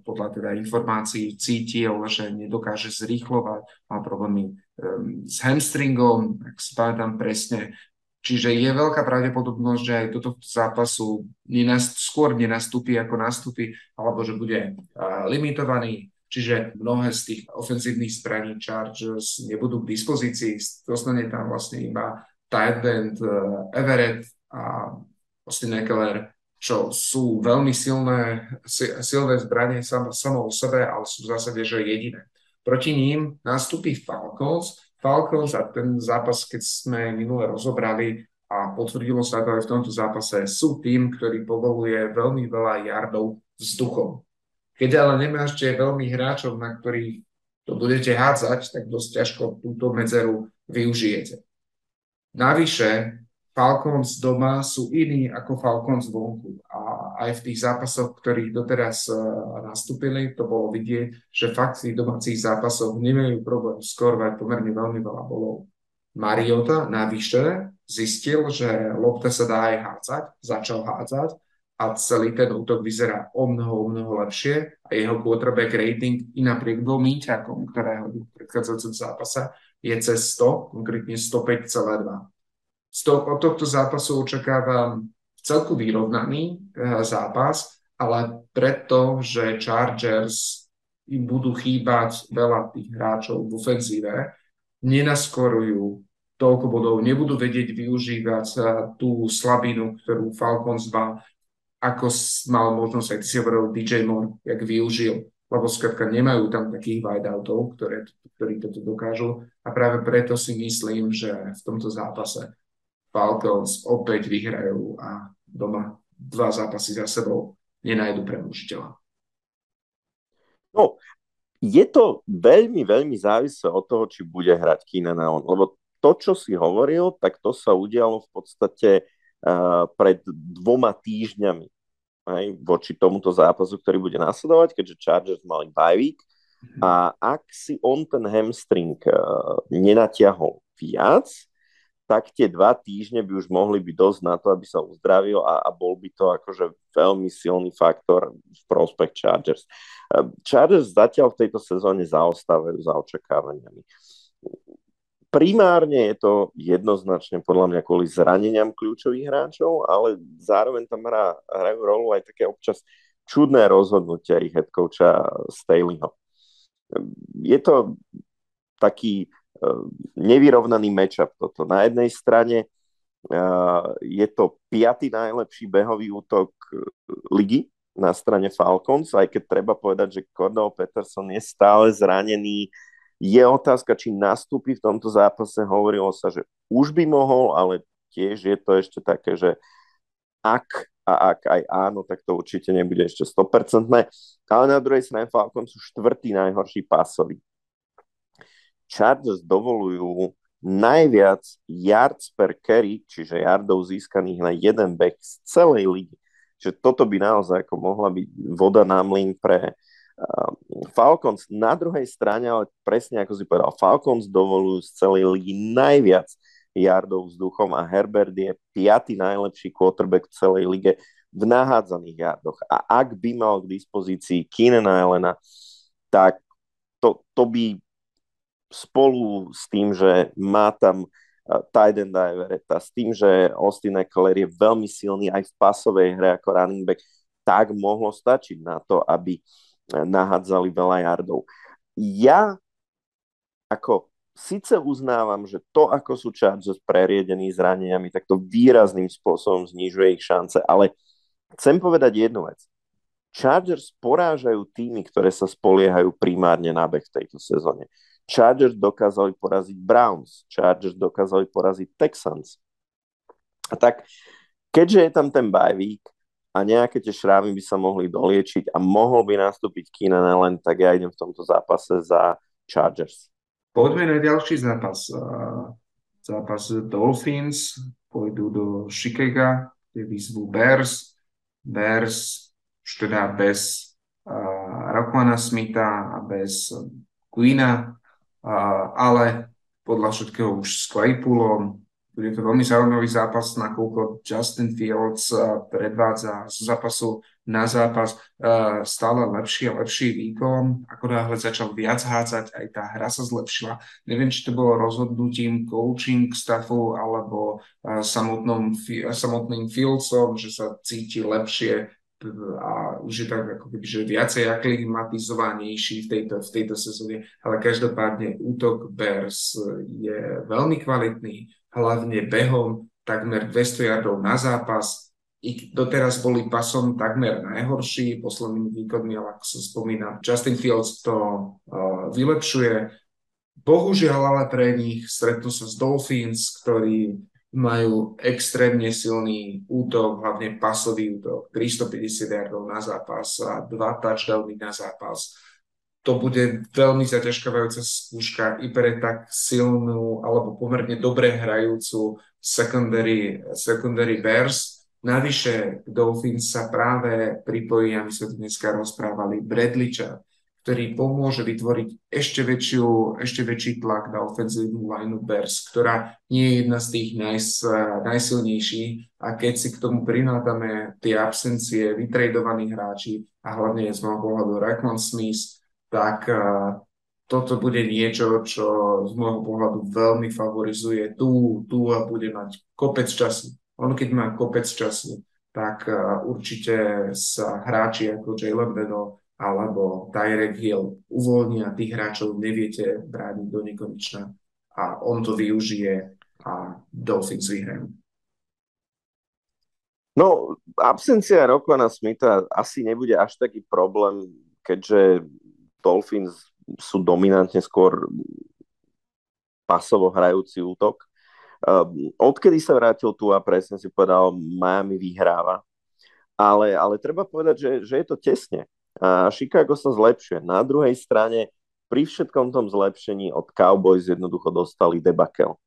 podľa teda informácií cítil, že nedokáže zrýchlovať, má problémy um, s hamstringom, ak si pamätám presne. Čiže je veľká pravdepodobnosť, že aj do tohto zápasu nenast- skôr nenastúpi, ako nastúpi, alebo že bude uh, limitovaný. Čiže mnohé z tých ofenzívnych zbraní Chargers nebudú k dispozícii. Zostane tam vlastne iba tight end uh, Everett a Austin Eckler, čo sú veľmi silné, silné zbranie sam, samo o sebe, ale sú v zásade, že jediné. Proti ním nastúpi Falcons. Falcons a ten zápas, keď sme minule rozobrali a potvrdilo sa to aj v tomto zápase, sú tým, ktorý povoluje veľmi veľa yardov vzduchom. Keď ale nemáte veľmi hráčov, na ktorých to budete hádzať, tak dosť ťažko túto medzeru využijete. Navyše, Falcons doma sú iní ako Falcons vonku. A aj v tých zápasoch, ktorých doteraz uh, nastúpili, to bolo vidieť, že fakt v tých domácich zápasoch nemajú problém skorovať pomerne veľmi veľa bolov. Mariota navyše zistil, že lopta sa dá aj hádzať, začal hádzať a celý ten útok vyzerá o mnoho, o mnoho lepšie a jeho quarterback rating i napriek dvom míťakom, ktoré v predchádzajúcom zápase, je cez 100, konkrétne 105,2. Od tohto zápasu očakávam celku vyrovnaný eh, zápas, ale preto, že Chargers im budú chýbať veľa tých hráčov v ofenzíve, nenaskorujú toľko bodov, nebudú vedieť využívať eh, tú slabinu, ktorú Falcons má ako mal možnosť, ty si hovoril, DJ Moore, jak využil, lebo skrátka nemajú tam takých wideoutov, ktoré, ktorí toto dokážu. A práve preto si myslím, že v tomto zápase Falcons opäť vyhrajú a doma dva zápasy za sebou nenajdu premožiteľa. No, je to veľmi, veľmi závislé od toho, či bude hrať Keenan Allen, lebo to, čo si hovoril, tak to sa udialo v podstate pred dvoma týždňami aj, voči tomuto zápasu, ktorý bude nasledovať, keďže Chargers mali bye week. Mhm. A ak si on ten hamstring uh, nenatiahol viac, tak tie dva týždne by už mohli byť dosť na to, aby sa uzdravil a, a bol by to akože veľmi silný faktor v prospech Chargers. Chargers zatiaľ v tejto sezóne zaostávajú za očakávaniami primárne je to jednoznačne podľa mňa kvôli zraneniam kľúčových hráčov, ale zároveň tam hrá, hrajú rolu aj také občas čudné rozhodnutia ich head coacha Staleyho. Je to taký nevyrovnaný matchup toto. Na jednej strane je to piatý najlepší behový útok ligy na strane Falcons, aj keď treba povedať, že Cordell Peterson je stále zranený. Je otázka, či nastúpi v tomto zápase. Hovorilo sa, že už by mohol, ale tiež je to ešte také, že ak a ak aj áno, tak to určite nebude ešte 100%. Ale na druhej strane Falcons sú štvrtý najhorší pásový. Chargers dovolujú najviac yards per carry, čiže yardov získaných na jeden back z celej ligy. Čiže toto by naozaj ako mohla byť voda na mlyn pre uh, Falcons. Na druhej strane, ale presne ako si povedal, Falcons dovolujú z celej ligy najviac yardov vzduchom a Herbert je piatý najlepší quarterback v celej lige v nahádzaných yardoch. A ak by mal k dispozícii Keenan Allena, tak to, to by spolu s tým, že má tam uh, Tyden Divereta, s tým, že Austin Eckler je veľmi silný aj v pasovej hre ako running back, tak mohlo stačiť na to, aby nahádzali veľa yardov. Ja ako síce uznávam, že to, ako sú Chargers preriedení zraneniami, tak to výrazným spôsobom znižuje ich šance, ale chcem povedať jednu vec. Chargers porážajú týmy, ktoré sa spoliehajú primárne na beh v tejto sezóne. Chargers dokázali poraziť Browns, Chargers dokázali poraziť Texans. A tak, keďže je tam ten bajvík a nejaké tie šrámy by sa mohli doliečiť a mohol by nastúpiť Keenan Allen, tak ja idem v tomto zápase za Chargers. Poďme na ďalší zápas. Zápas Dolphins pôjdu do Chicago, kde vyzvú Bears. Bears už teda bez uh, Rakwana Smitha a bez Queena ale podľa všetkého už s Claypoolom. Bude to veľmi zaujímavý zápas, nakoľko Justin Fields predvádza z zápasu na zápas stále lepší a lepší výkon. Ako náhle začal viac hádzať, aj tá hra sa zlepšila. Neviem, či to bolo rozhodnutím coaching staffu alebo samotným, samotným Fieldsom, že sa cíti lepšie a už je tak ako keby, že viacej aklimatizovanejší v tejto, v tejto sezóne, ale každopádne útok Bears je veľmi kvalitný, hlavne behom, takmer 200 yardov na zápas, i doteraz boli pasom takmer najhorší, poslednými výkonmi, ale ako sa spomína, Justin Fields to uh, vylepšuje. Bohužiaľ ale pre nich stretnú sa s Dolphins, ktorí majú extrémne silný útok, hlavne pasový útok, 350 yardov na zápas a dva touchdowny na zápas. To bude veľmi zaťažkávajúca skúška i pre tak silnú alebo pomerne dobre hrajúcu secondary, secondary Bears. Navyše Dolphins sa práve pripojí, a my sme dneska rozprávali, Chubb, ktorý pomôže vytvoriť ešte, väčšiu, ešte väčší tlak na ofenzívnu lineu Bears, ktorá nie je jedna z tých najs, najsilnejších a keď si k tomu prinátame tie absencie vytredovaných hráči a hlavne z môjho pohľadu Rackman Smith, tak uh, toto bude niečo, čo z môjho pohľadu veľmi favorizuje tu, tu a bude mať kopec času. On keď má kopec času, tak uh, určite sa hráči ako Jalen Vedo alebo Tyrek Hill uvoľnia tých hráčov, neviete brániť do nekonečna a on to využije a Dolphins vyhrajú. No, absencia Rokvana Smitha asi nebude až taký problém, keďže Dolphins sú dominantne skôr pasovo hrajúci útok. Um, odkedy sa vrátil tu a presne si povedal, Miami vyhráva. Ale, ale treba povedať, že, že je to tesne a Chicago sa zlepšuje. Na druhej strane, pri všetkom tom zlepšení od Cowboys jednoducho dostali debakel.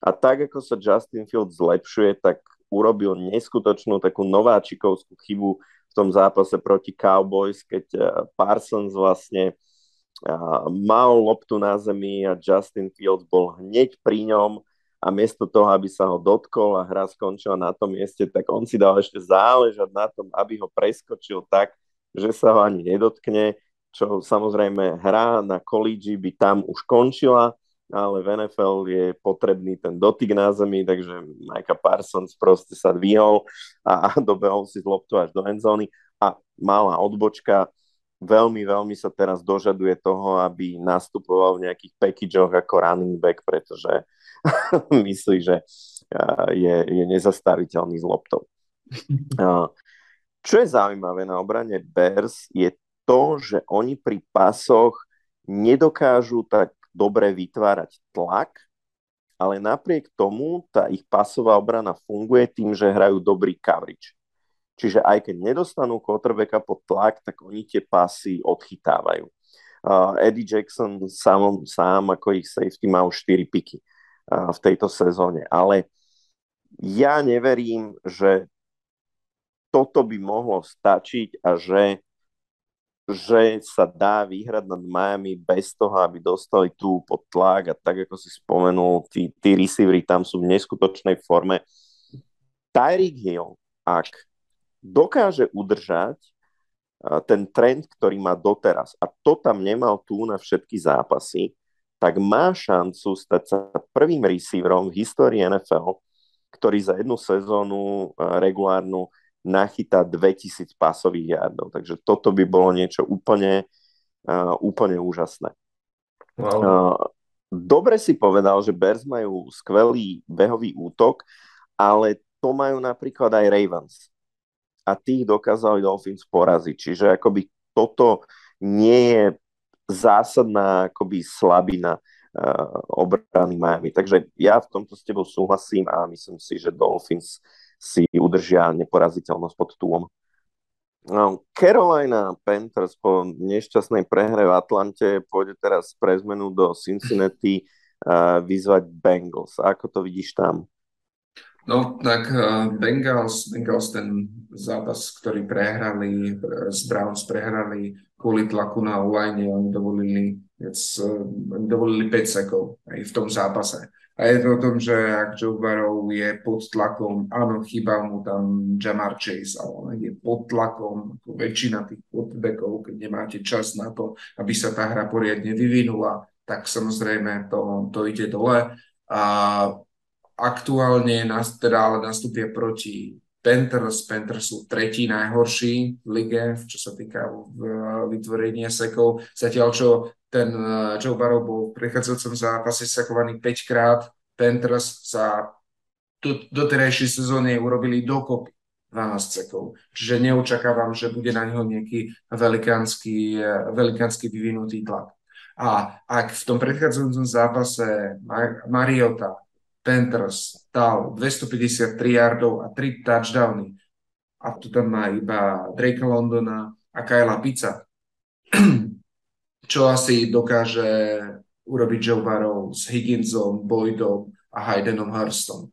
A tak, ako sa Justin Fields zlepšuje, tak urobil neskutočnú takú nováčikovskú chybu v tom zápase proti Cowboys, keď eh, Parsons vlastne eh, mal loptu na zemi a Justin Fields bol hneď pri ňom a miesto toho, aby sa ho dotkol a hra skončila na tom mieste, tak on si dal ešte záležať na tom, aby ho preskočil tak, že sa ho ani nedotkne, čo samozrejme hra na kolíži by tam už končila, ale v NFL je potrebný ten dotyk na zemi, takže Micah Parsons proste sa dvihol a, a dobehol si z loptu až do endzóny a malá odbočka. veľmi, veľmi sa teraz dožaduje toho, aby nastupoval v nejakých packageoch ako running back, pretože myslí, že je, je nezastaviteľný s loptou. Čo je zaujímavé na obrane Bears je to, že oni pri pasoch nedokážu tak dobre vytvárať tlak, ale napriek tomu tá ich pasová obrana funguje tým, že hrajú dobrý coverage. Čiže aj keď nedostanú quarterbacka pod tlak, tak oni tie pasy odchytávajú. Uh, Eddie Jackson sám, sám ako ich safety má už 4 piky uh, v tejto sezóne. Ale ja neverím, že toto by mohlo stačiť a že, že sa dá vyhrať nad Miami bez toho, aby dostali tu pod tlak a tak, ako si spomenul, tí, tí receivery tam sú v neskutočnej forme. Tyreek Hill, ak dokáže udržať ten trend, ktorý má doteraz a to tam nemal tu na všetky zápasy, tak má šancu stať sa prvým receiverom v histórii NFL, ktorý za jednu sezónu regulárnu nachytá 2000 pasových jardov. Takže toto by bolo niečo úplne, úplne úžasné. Wow. Dobre si povedal, že Bears majú skvelý behový útok, ale to majú napríklad aj Ravens a tých dokázali Dolphins poraziť. Čiže akoby toto nie je zásadná akoby slabina uh, obrany Miami. Takže ja v tomto s tebou súhlasím a myslím si, že Dolphins si udržia neporaziteľnosť pod túom. No, Carolina Panthers po nešťastnej prehre v Atlante pôjde teraz pre zmenu do Cincinnati vyzvať Bengals. Ako to vidíš tam? No tak uh, Bengals, Bengals ten zápas, ktorý prehrali, s Browns prehrali kvôli tlaku na online, oni dovolili, uh, dovolili 5 sekov aj v tom zápase. A je to o tom, že ak Joe Barrow je pod tlakom, áno, chýba mu tam Jamar Chase, ale on je pod tlakom, ako väčšina tých quarterbackov, keď nemáte čas na to, aby sa tá hra poriadne vyvinula, tak samozrejme to, to ide dole. A aktuálne nás, teda ale nastúpia proti Panthers. Panthers sú tretí najhorší v lige, čo sa týka vytvorenia sekov. Zatiaľ, čo ten eh, Joe Barrow bol v prechádzajúcom zápase sekovaný 5 krát, Panthers sa do, doterajšej sezóne urobili dokopy 12 sekov. Čiže neočakávam, že bude na neho nejaký velikánsky, eh, velikánsky vyvinutý tlak. A ak v tom predchádzajúcom zápase Mariota Panthers dal 253 yardov a 3 touchdowny. A tu tam má iba Drake Londona a Kyla Pizza. Čo asi dokáže urobiť Joe Barrow s Higginsom, Boydom a Haydenom Hurstom.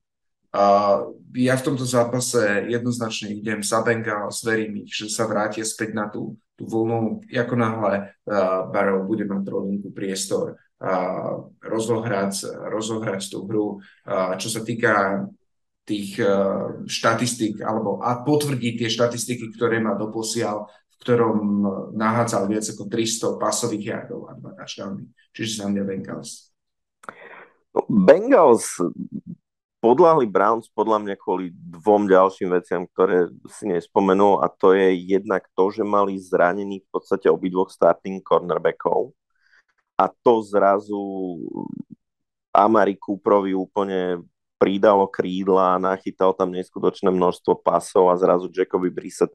Uh, ja v tomto zápase jednoznačne idem za Bengals, verím ich, že sa vrátia späť na tú, tú vlnu, ako náhle uh, Barrow bude mať trojlinku priestor rozohrať, rozohrať tú hru. Čo sa týka tých e, štatistík, alebo a potvrdiť tie štatistiky, ktoré má doposiaľ, ktorom nahádzal viac ako 300 pasových jardov a dva touchdowny. Čiže za mňa Bengals. Bengals podľahli Browns podľa mňa kvôli dvom ďalším veciam, ktoré si nespomenul a to je jednak to, že mali zranených v podstate obidvoch starting cornerbackov a to zrazu Amari Cooperovi úplne pridalo krídla, nachytal tam neskutočné množstvo pasov a zrazu Jacoby Brissett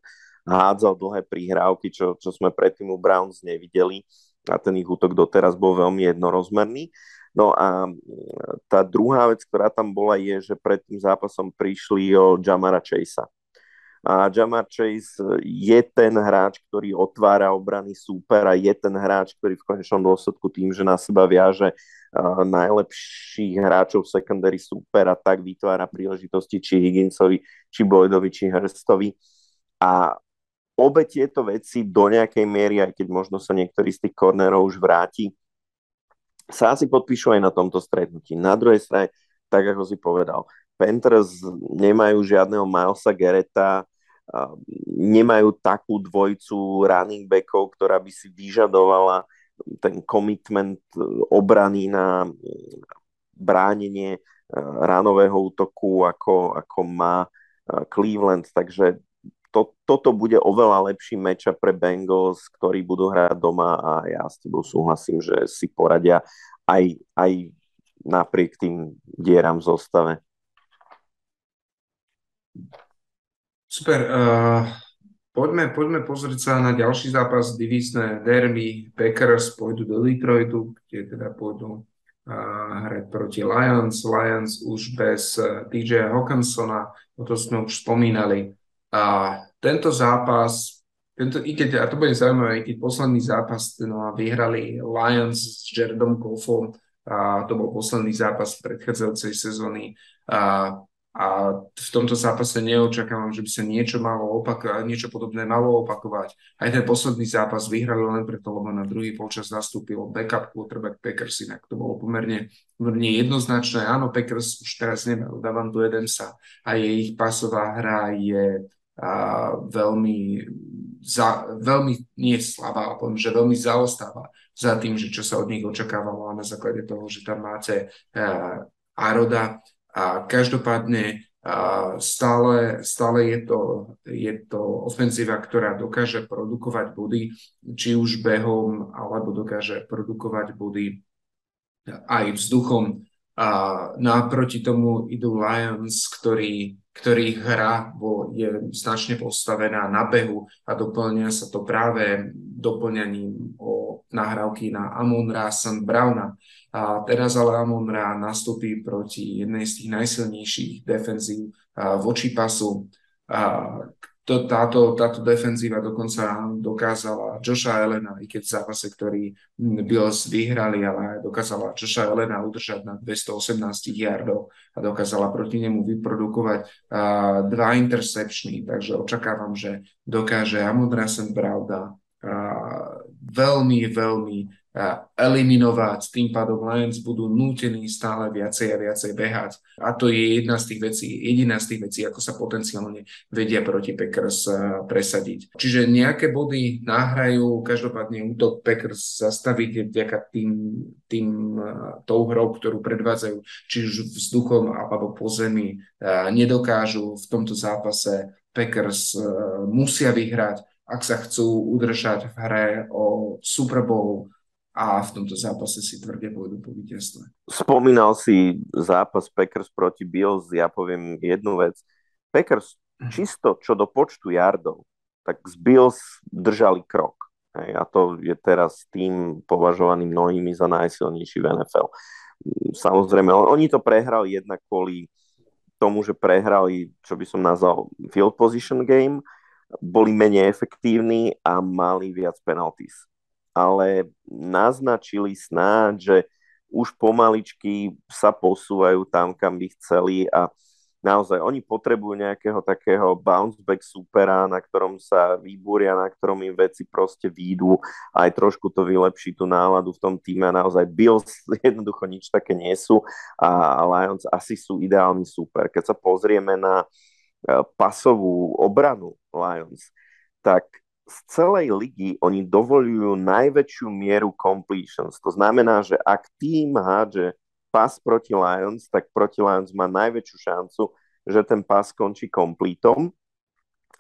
hádzal dlhé prihrávky, čo, čo sme predtým u Browns nevideli a ten ich útok doteraz bol veľmi jednorozmerný. No a tá druhá vec, ktorá tam bola, je, že pred tým zápasom prišli o Jamara Chasea a Jamar Chase je ten hráč, ktorý otvára obrany súpera, je ten hráč, ktorý v konečnom dôsledku tým, že na seba viaže uh, najlepších hráčov secondary súpera, tak vytvára príležitosti či Higginsovi, či Boydovi, či Hrstovi. A obe tieto veci do nejakej miery, aj keď možno sa niektorý z tých kornerov už vráti, sa asi podpíšu aj na tomto stretnutí. Na druhej strane, tak ako si povedal, Panthers nemajú žiadneho Milesa Gereta, nemajú takú dvojcu running backov, ktorá by si vyžadovala ten commitment e, obrany na bránenie e, ránového útoku, ako, ako má e, Cleveland. Takže to, toto bude oveľa lepší meča pre Bengals, ktorí budú hrať doma a ja s tebou súhlasím, že si poradia aj, aj napriek tým dieram v zostave. Super. Uh, poďme, poďme pozrieť sa na ďalší zápas, divízne derby. Packers pôjdu do Detroitu, kde teda pôjdu uh, hrať proti Lions. Lions už bez uh, DJ Hawkinsona, o to sme už spomínali. A tento zápas, tento, i keď, a to bude zaujímavé, keď posledný zápas no, vyhrali Lions s Jaredom Goffom, a to bol posledný zápas predchádzajúcej sezóny. A a v tomto zápase neočakávam, že by sa niečo malo opakovať, niečo podobné malo opakovať. Aj ten posledný zápas vyhrali len preto, lebo na druhý polčas nastúpil backup quarterback Packers, inak to bolo pomerne, pomerne jednoznačné. Áno, Packers už teraz nemajú Davantu Edemsa a ich pasová hra je veľmi, za, veľmi nie slabá, poviem, že veľmi zaostáva za tým, že čo sa od nich očakávalo a na základe toho, že tam máte a, Aroda, a každopádne a stále, stále je, to, je to ofenzíva, ktorá dokáže produkovať body, či už behom, alebo dokáže produkovať body aj vzduchom. A naproti tomu idú Lions, ktorý, ktorý hra je značne postavená na behu a doplňa sa to práve doplňaním o nahrávky na Amon Rasan Browna. A teraz ale Amon Ra nastúpi proti jednej z tých najsilnejších defenzív voči pasu. A to, táto, táto defenzíva dokonca dokázala Joša Elena, i keď v zápase, ktorý Bills vyhrali, ale dokázala Joša Elena udržať na 218 yardov a dokázala proti nemu vyprodukovať uh, dva interceptiony, takže očakávam, že dokáže Amon Rasen Brauda veľmi, veľmi eliminovať, tým pádom Lions budú nútení stále viacej a viacej behať. A to je jedna z tých vecí, jediná z tých vecí, ako sa potenciálne vedia proti Packers presadiť. Čiže nejaké body nahrajú, každopádne útok Packers zastaviť vďaka tým, tým tou hrou, ktorú predvádzajú, či už vzduchom alebo po zemi, nedokážu v tomto zápase Packers musia vyhrať, ak sa chcú udržať v hre o Super Bowl, a v tomto zápase si tvrde pôjdu po víťazstve. Spomínal si zápas Packers proti Bills, ja poviem jednu vec. Packers mhm. čisto čo do počtu yardov, tak z Bills držali krok. Hej, a to je teraz tým považovaný mnohými za najsilnejší v NFL. Samozrejme, oni to prehrali jednak kvôli tomu, že prehrali, čo by som nazval field position game, boli menej efektívni a mali viac penalties ale naznačili snáď, že už pomaličky sa posúvajú tam, kam by chceli a naozaj oni potrebujú nejakého takého bounce back supera, na ktorom sa vybúria, na ktorom im veci proste výjdu, aj trošku to vylepší tú náladu v tom týme a naozaj Bills jednoducho nič také nie sú a Lions asi sú ideálny super. Keď sa pozrieme na e, pasovú obranu Lions, tak z celej ligy oni dovolujú najväčšiu mieru completions. To znamená, že ak tým hádže pas proti Lions, tak proti Lions má najväčšiu šancu, že ten pas skončí kompletom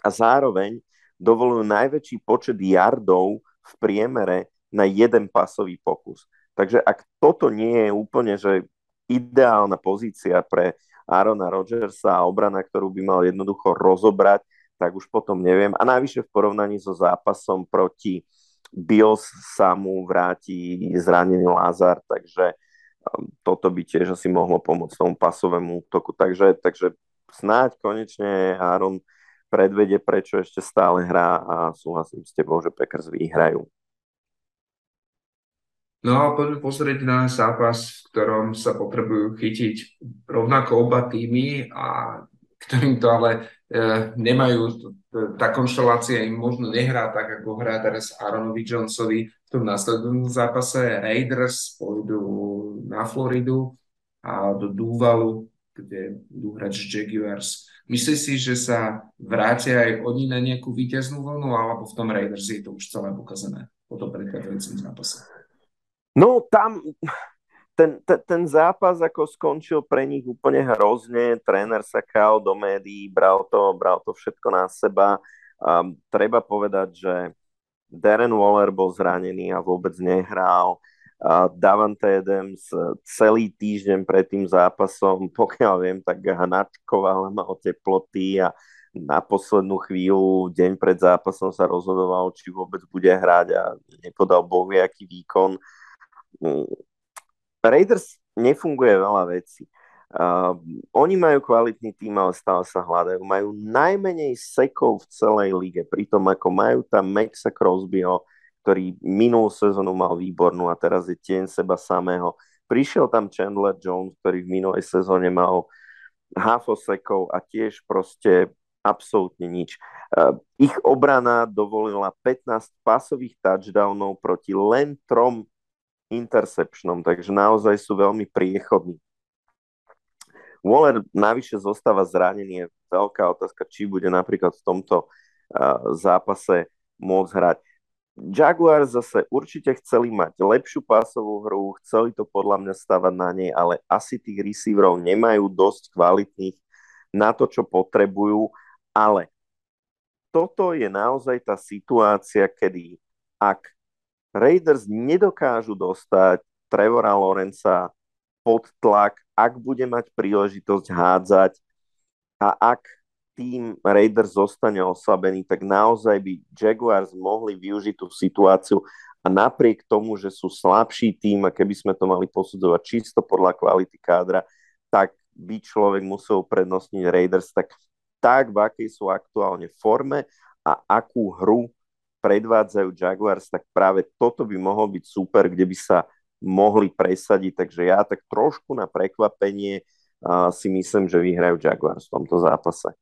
a zároveň dovolujú najväčší počet yardov v priemere na jeden pasový pokus. Takže ak toto nie je úplne že ideálna pozícia pre Arona Rodgersa a obrana, ktorú by mal jednoducho rozobrať, tak už potom neviem. A najvyššie v porovnaní so zápasom proti Bills sa mu vráti zranený Lázar, takže um, toto by tiež asi mohlo pomôcť tomu pasovému útoku. Takže, takže snáď konečne Aaron predvede, prečo ešte stále hrá a súhlasím s tebou, že Packers vyhrajú. No a poďme pozrieť na zápas, v ktorom sa potrebujú chytiť rovnako oba týmy a ktorým to ale nemajú, tá konštelácia im možno nehrá tak, ako hrá teraz Aaronovi Jonesovi v tom následnom zápase. Raiders pôjdu na Floridu a do Dúvalu, kde budú hrať Jaguars. Myslíš si, že sa vrátia aj oni na nejakú víťaznú vlnu, alebo v tom Raiders je to už celé pokazané po tom predchádzajúcom zápase? No tam ten, ten, ten zápas ako skončil pre nich úplne hrozne, tréner sa kal do médií, bral to, bral to všetko na seba. Um, treba povedať, že Darren Waller bol zranený a vôbec nehral. Uh, Davante Adams celý týždeň pred tým zápasom, pokiaľ viem, tak hnačkoval, mal teploty a na poslednú chvíľu, deň pred zápasom sa rozhodoval, či vôbec bude hrať a nepodal bohu aký výkon. Raiders nefunguje veľa vecí. Uh, oni majú kvalitný tým, ale stále sa hľadajú. Majú najmenej sekov v celej lige, pritom ako majú tam Maxa Crosbyho, ktorý minulú sezónu mal výbornú a teraz je tieň seba samého. Prišiel tam Chandler Jones, ktorý v minulej sezóne mal hafo sekov a tiež proste absolútne nič. Uh, ich obrana dovolila 15 pasových touchdownov proti len trom interceptionom, takže naozaj sú veľmi priechodní. Waller navyše zostáva zranený, je veľká otázka, či bude napríklad v tomto uh, zápase môcť hrať. Jaguar zase určite chceli mať lepšiu pásovú hru, chceli to podľa mňa stavať na nej, ale asi tých receiverov nemajú dosť kvalitných na to, čo potrebujú, ale toto je naozaj tá situácia, kedy ak Raiders nedokážu dostať Trevora Lorenza pod tlak, ak bude mať príležitosť hádzať a ak tým Raiders zostane oslabený, tak naozaj by Jaguars mohli využiť tú situáciu. A napriek tomu, že sú slabší tým a keby sme to mali posudzovať čisto podľa kvality kádra, tak by človek musel prednostniť Raiders, tak tak, v akej sú aktuálne forme a akú hru predvádzajú Jaguars, tak práve toto by mohol byť super, kde by sa mohli presadiť. Takže ja tak trošku na prekvapenie uh, si myslím, že vyhrajú Jaguars v tomto zápase.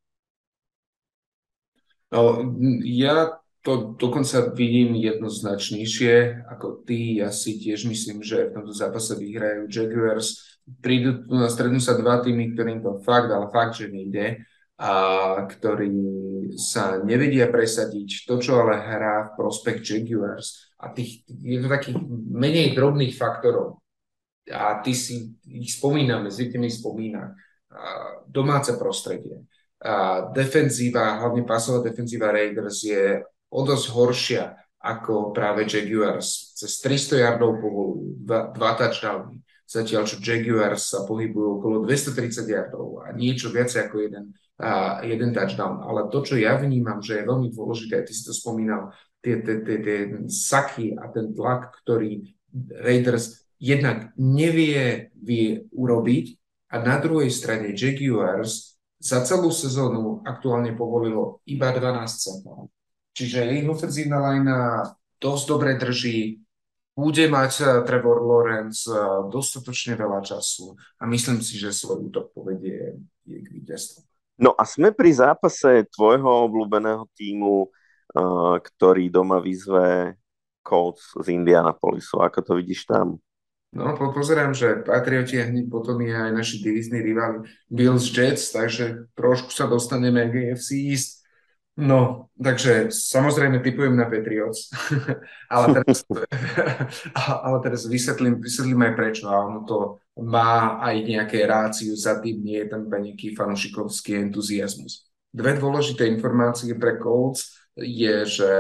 No, ja to dokonca vidím jednoznačnejšie ako ty. Ja si tiež myslím, že v tomto zápase vyhrajú Jaguars. Prídu, strednú sa dva týmy, ktorým to fakt, ale fakt, že nejde a ktorí sa nevedia presadiť. To, čo ale hrá v prospech Jaguars a tých, je to takých menej drobných faktorov. A ty si ich spomíname, zvykne ich spomínať. Domáce prostredie. A defenzíva, hlavne pásová defenzíva Raiders je o dosť horšia ako práve Jaguars. Cez 300 yardov povolujú, dva, dva touchdowny. Zatiaľ, čo Jaguars sa pohybujú okolo 230 yardov a niečo viac ako jeden a jeden touchdown. Ale to, čo ja vnímam, že je veľmi dôležité, ty si to spomínal, tie, tie, tie, tie saky a ten tlak, ktorý Raiders jednak nevie vie urobiť a na druhej strane Jaguars za celú sezónu aktuálne povolilo iba 12 sakov. Čiže ich ofenzívna lajna dosť dobre drží, bude mať eh, Trevor Lawrence eh, dostatočne veľa času a myslím si, že svoj útok povedie k víťazstvu. No a sme pri zápase tvojho obľúbeného týmu, uh, ktorý doma vyzve Colts z Indianapolisu. Ako to vidíš tam? No, pozerám, že Patrioti a hneď potom je aj naši divizní rivali Bills Jets, takže trošku sa dostaneme k AFC East. No, takže samozrejme typujem na Patriots, ale teraz, ale teraz vysvetlím, vysvetlím aj prečo. A ono to má aj nejaké ráciu za tým, nie je tam nejaký fanúšikovský entuziasmus. Dve dôležité informácie pre Colts je, že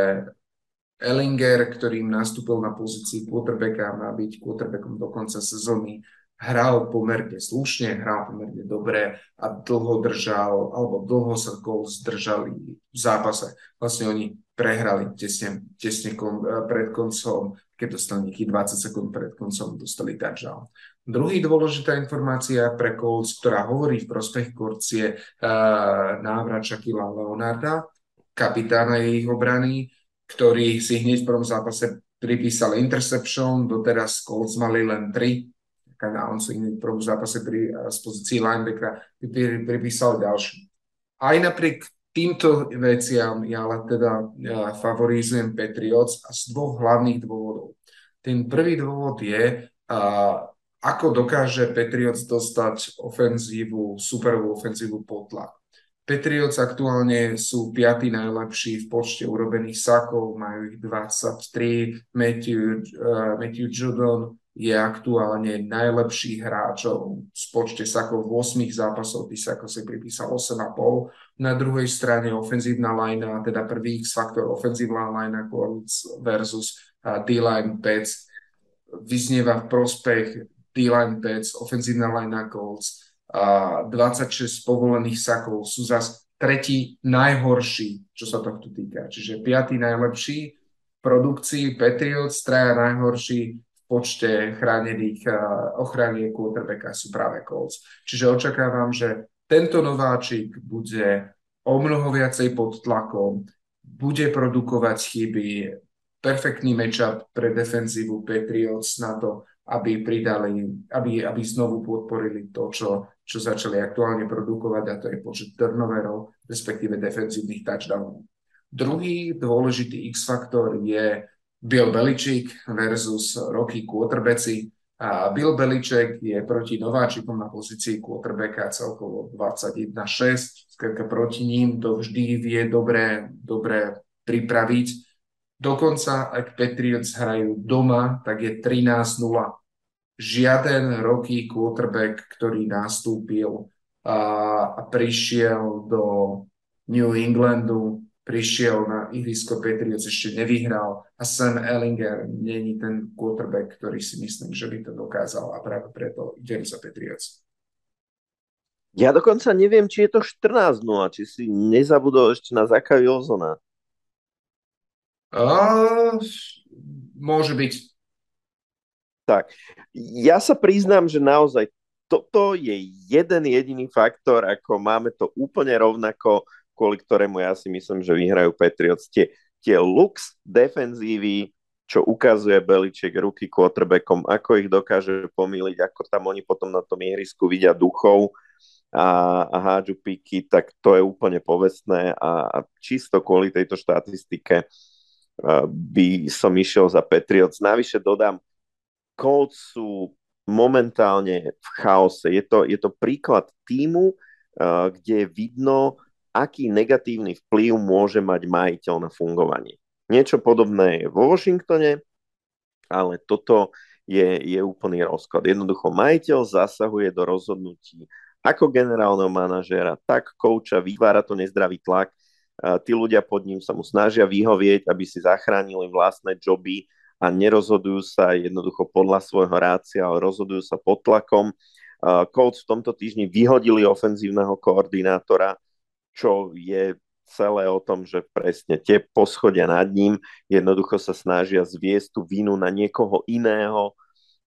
Ellinger, ktorým nastúpil na pozícii quarterbacka, má byť quarterbackom do konca sezóny hral pomerne slušne, hral pomerne dobre a dlho držal, alebo dlho sa Colts zdržali v zápase. Vlastne oni prehrali tesne, tesne kon, eh, pred koncom, keď dostali nejakých 20 sekúnd pred koncom, dostali touchdown. Druhý dôležitá informácia pre Colts, ktorá hovorí v prospech je uh, návrat Shaquilla Leonarda, kapitána ich obrany, ktorý si hneď v prvom zápase pripísal interception, doteraz Colts mali len tri a on sa iný prvom zápase pri, z pozícii linebackera pripísal ďalší. Aj napriek týmto veciam ja ale teda ja favorizujem Patriots a z dvoch hlavných dôvodov. Ten prvý dôvod je, a, ako dokáže Patriots dostať ofenzívu, superovú ofenzívu pod tlak. Patriots aktuálne sú piatí najlepší v počte urobených sakov, majú ich 23, Matthew, uh, Matthew Judon je aktuálne najlepší hráčov v počte sakov v 8 zápasov, tých sakov si pripísal 8,5. Na druhej strane ofenzívna linea, teda prvý X-faktor ofenzívna linea versus D-line Pets vyznieva v prospech D-line Pets, ofenzívna linea Colts, a 26 povolených sakov sú zase tretí najhorší, čo sa tohto týka. Čiže piatý najlepší v produkcii Patriots, traja najhorší počte chránených ochrany quarterbacka sú práve Colts. Čiže očakávam, že tento nováčik bude o mnoho viacej pod tlakom, bude produkovať chyby, perfektný matchup pre defenzívu Patriots na to, aby pridali, aby, aby znovu podporili to, čo, čo začali aktuálne produkovať a to je počet turnoverov, respektíve defenzívnych touchdownov. Druhý dôležitý X-faktor je Bill Belichick versus Rocky quarterbacki. A Bill Belichick je proti nováčikom na pozícii quarterbacka celkovo 21-6. Skrátka proti ním to vždy vie dobre, dobre pripraviť. Dokonca, ak Patriots hrajú doma, tak je 13-0. Žiaden roky quarterback, ktorý nastúpil a prišiel do New Englandu, prišiel na ihrisko Patriots, ešte nevyhral a Sam Ellinger není ten quarterback, ktorý si myslím, že by to dokázal a práve preto idem za Patriots. Ja dokonca neviem, či je to 14-0, či si nezabudol ešte na Zaka Wilsona. Uh, môže byť. Tak, ja sa priznám, že naozaj toto je jeden jediný faktor, ako máme to úplne rovnako kvôli ktorému ja si myslím, že vyhrajú Patriots. Tie, tie lux defenzívy, čo ukazuje Beliček ruky quarterbackom, ako ich dokáže pomýliť, ako tam oni potom na tom ihrisku vidia duchov a, a hádžu piky, tak to je úplne povestné a, a čisto kvôli tejto štatistike by som išiel za Patriots. Navyše dodám, Colts sú momentálne v chaose. Je to, je to príklad týmu, kde je vidno, aký negatívny vplyv môže mať majiteľ na fungovanie. Niečo podobné je vo Washingtone, ale toto je, je úplný rozklad. Jednoducho majiteľ zasahuje do rozhodnutí ako generálneho manažéra, tak kouča, vytvára to nezdravý tlak. Tí ľudia pod ním sa mu snažia vyhovieť, aby si zachránili vlastné joby a nerozhodujú sa jednoducho podľa svojho rácia, ale rozhodujú sa pod tlakom. Colts v tomto týždni vyhodili ofenzívneho koordinátora, čo je celé o tom, že presne tie poschodia nad ním jednoducho sa snažia zviesť tú vinu na niekoho iného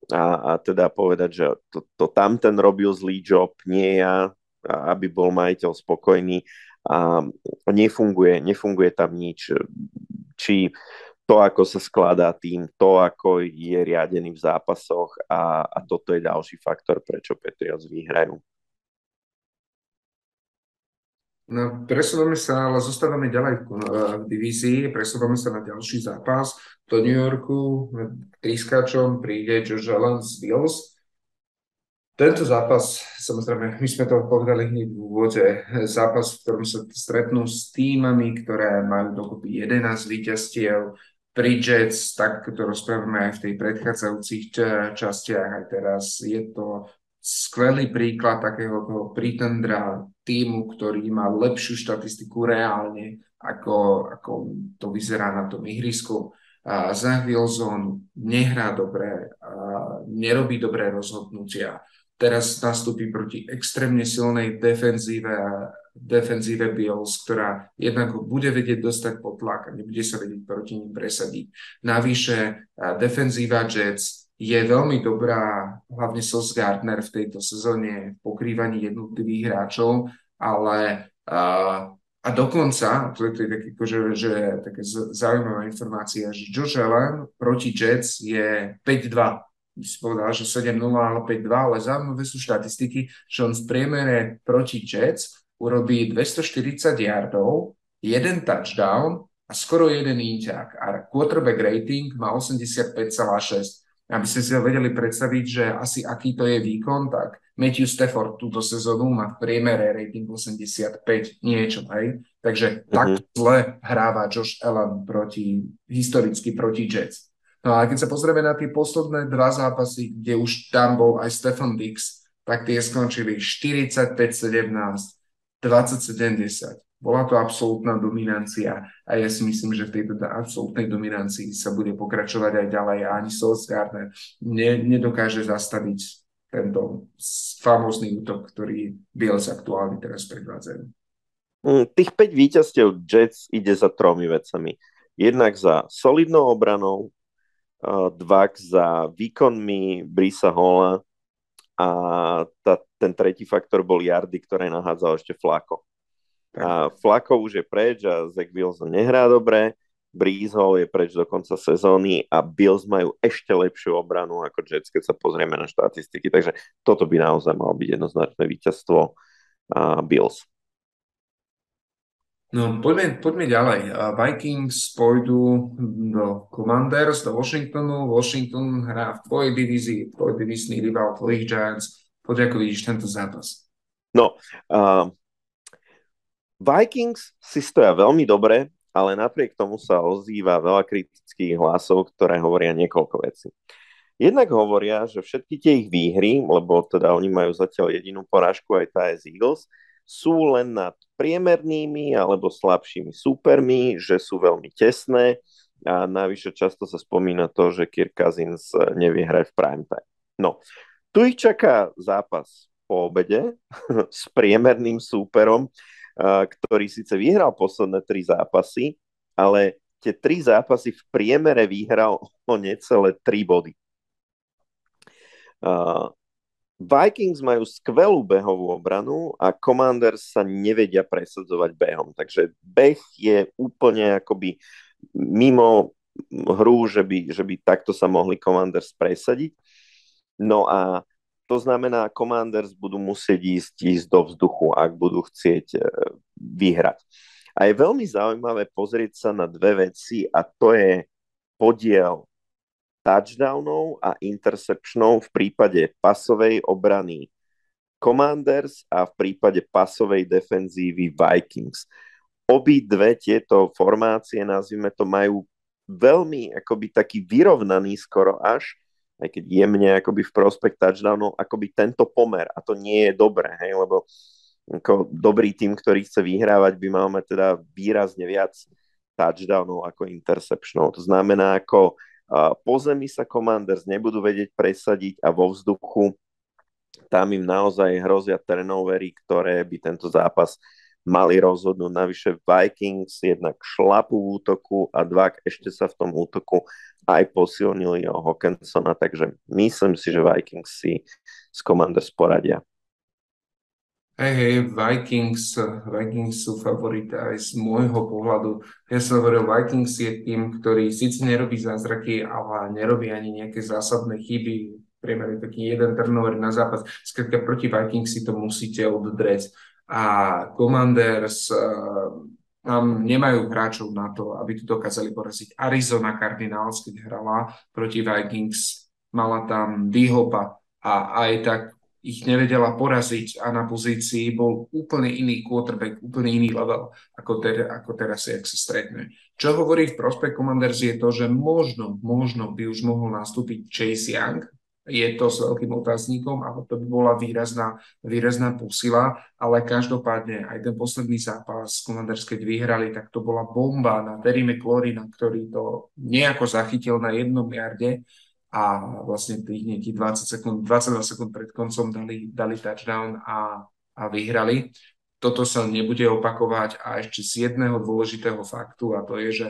a, a teda povedať, že to, to tamten robil zlý job, nie ja, aby bol majiteľ spokojný a nefunguje, nefunguje tam nič. Či to, ako sa skladá tým, to, ako je riadený v zápasoch a, a toto je ďalší faktor, prečo Patriots vyhrajú. No, presúvame sa, ale zostávame ďalej v, v divízii, presúvame sa na ďalší zápas. Do New Yorku trískačom príde Josh Allen z Bills. Tento zápas, samozrejme, my sme to povedali hneď v úvode, zápas, v ktorom sa stretnú s týmami, ktoré majú dokopy 11 víťazstiev, pri Jets, tak to rozprávame aj v tej predchádzajúcich častiach, aj teraz je to skvelý príklad takého toho pretendra týmu, ktorý má lepšiu štatistiku reálne, ako, ako to vyzerá na tom ihrisku. A Zach Wilson nehrá dobre, a nerobí dobré rozhodnutia. Teraz nastúpi proti extrémne silnej defenzíve, defenzíve Bills, ktorá jednak bude vedieť dostať pod tlak a nebude sa vedieť proti ním presadiť. Navyše defenzíva Jets je veľmi dobrá, hlavne Sos Gardner v tejto sezóne v pokrývaní jednotlivých hráčov, ale uh, a dokonca, to je, to je také, akože, že, také zaujímavá informácia, že Josh Allen proti Jets je 5-2. By si povedal, že 7-0, ale 5-2, ale zaujímavé sú štatistiky, že on v priemere proti Jets urobí 240 yardov, jeden touchdown a skoro jeden inťák. A quarterback rating má 85,6 aby ste si vedeli predstaviť, že asi aký to je výkon, tak Matthew Stafford túto sezónu má v priemere rating 85 niečo, hej? Takže mm-hmm. tak zle hráva Josh Allen proti, historicky proti Jets. No a keď sa pozrieme na tie posledné dva zápasy, kde už tam bol aj Stefan Dix, tak tie skončili 45-17, 20-70. Bola to absolútna dominancia a ja si myslím, že v tejto absolútnej dominancii sa bude pokračovať aj ďalej a ani Solskjaer ne, nedokáže zastaviť tento famózny útok, ktorý Bills aktuálne teraz predvádzajú. Mm, tých 5 víťazstiev Jets ide za tromi vecami. Jednak za solidnou obranou, dva za výkonmi Brisa Hola a tá, ten tretí faktor bol Jardy, ktoré nahádzal ešte Flako. A Flako už je preč a Zach Wilson nehrá dobre, Breeze Hall je preč do konca sezóny a Bills majú ešte lepšiu obranu ako Jets, keď sa pozrieme na štatistiky. Takže toto by naozaj malo byť jednoznačné víťazstvo uh, Bills. No, poďme, poďme ďalej. Vikings pôjdu do Commanders, do Washingtonu. Washington hrá v tvojej divízii, tvoj divízny rival tvojich Giants. Poď, ako vidíš tento zápas. No, uh, Vikings si stoja veľmi dobre, ale napriek tomu sa ozýva veľa kritických hlasov, ktoré hovoria niekoľko vecí. Jednak hovoria, že všetky tie ich výhry, lebo teda oni majú zatiaľ jedinú porážku aj tá z Eagles, sú len nad priemernými alebo slabšími súpermi, že sú veľmi tesné a navyše často sa spomína to, že Kirk Cousins nevie hrať v prime time. No, tu ich čaká zápas po obede s priemerným súperom, ktorý síce vyhral posledné tri zápasy, ale tie tri zápasy v priemere vyhral o necelé tri body. Vikings majú skvelú behovú obranu a Commanders sa nevedia presadzovať behom. Takže beh je úplne akoby mimo hru, že by, že by takto sa mohli Commanders presadiť. No a to znamená, Commanders budú musieť ísť, ísť do vzduchu, ak budú chcieť e, vyhrať. A je veľmi zaujímavé pozrieť sa na dve veci a to je podiel touchdownov a interceptionov v prípade pasovej obrany Commanders a v prípade pasovej defenzívy Vikings. Obi dve tieto formácie, nazvime to, majú veľmi akoby taký vyrovnaný skoro až aj keď jemne akoby v prospekt touchdownov, akoby tento pomer a to nie je dobré, hej, lebo ako dobrý tým, ktorý chce vyhrávať, by mal mať teda výrazne viac touchdownov ako interceptionov. To znamená, ako po zemi sa Commanders nebudú vedieť presadiť a vo vzduchu tam im naozaj hrozia turnovery, ktoré by tento zápas mali rozhodnúť. Navyše Vikings jednak šlapu v útoku a dva ešte sa v tom útoku aj posilnili o Hawkinsona, takže myslím si, že Vikings si z Commanders poradia. Hej, hej, Vikings, Vikings sú favority aj z môjho pohľadu. Ja som hovoril, Vikings je tým, ktorý síce nerobí zázraky, ale nerobí ani nejaké zásadné chyby. Priemerne taký jeden turnover na zápas. Skrátka proti Vikings si to musíte oddreť a Commanders tam nemajú hráčov na to, aby tu dokázali poraziť. Arizona Cardinals, keď hrala proti Vikings, mala tam Dihopa a aj tak ich nevedela poraziť a na pozícii bol úplne iný quarterback, úplne iný level ako, ter, ako teraz, jak sa stretne. Čo hovorí v prospech Commanders je to, že možno, možno by už mohol nastúpiť Chase Young, je to s veľkým otáznikom, ale to by bola výrazná, výrazná posila, ale každopádne aj ten posledný zápas Commanders, keď vyhrali, tak to bola bomba na Terry McLaurina, ktorý to nejako zachytil na jednom jarde a vlastne tých nejakých 20 sekúnd, 22 sekúnd pred koncom dali, dali touchdown a, a vyhrali. Toto sa nebude opakovať a ešte z jedného dôležitého faktu a to je, že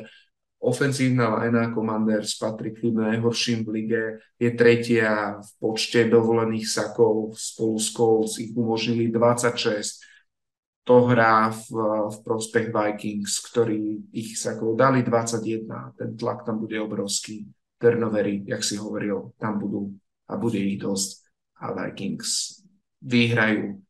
Ofenzívna linea Commanders patrí k najhorším v lige, je tretia v počte dovolených sakov, spolu s Colts ich umožnili 26. To hrá v, v prospech Vikings, ktorí ich sakov dali 21. Ten tlak tam bude obrovský. Turnovery, jak si hovoril, tam budú a bude ich dosť. A Vikings vyhrajú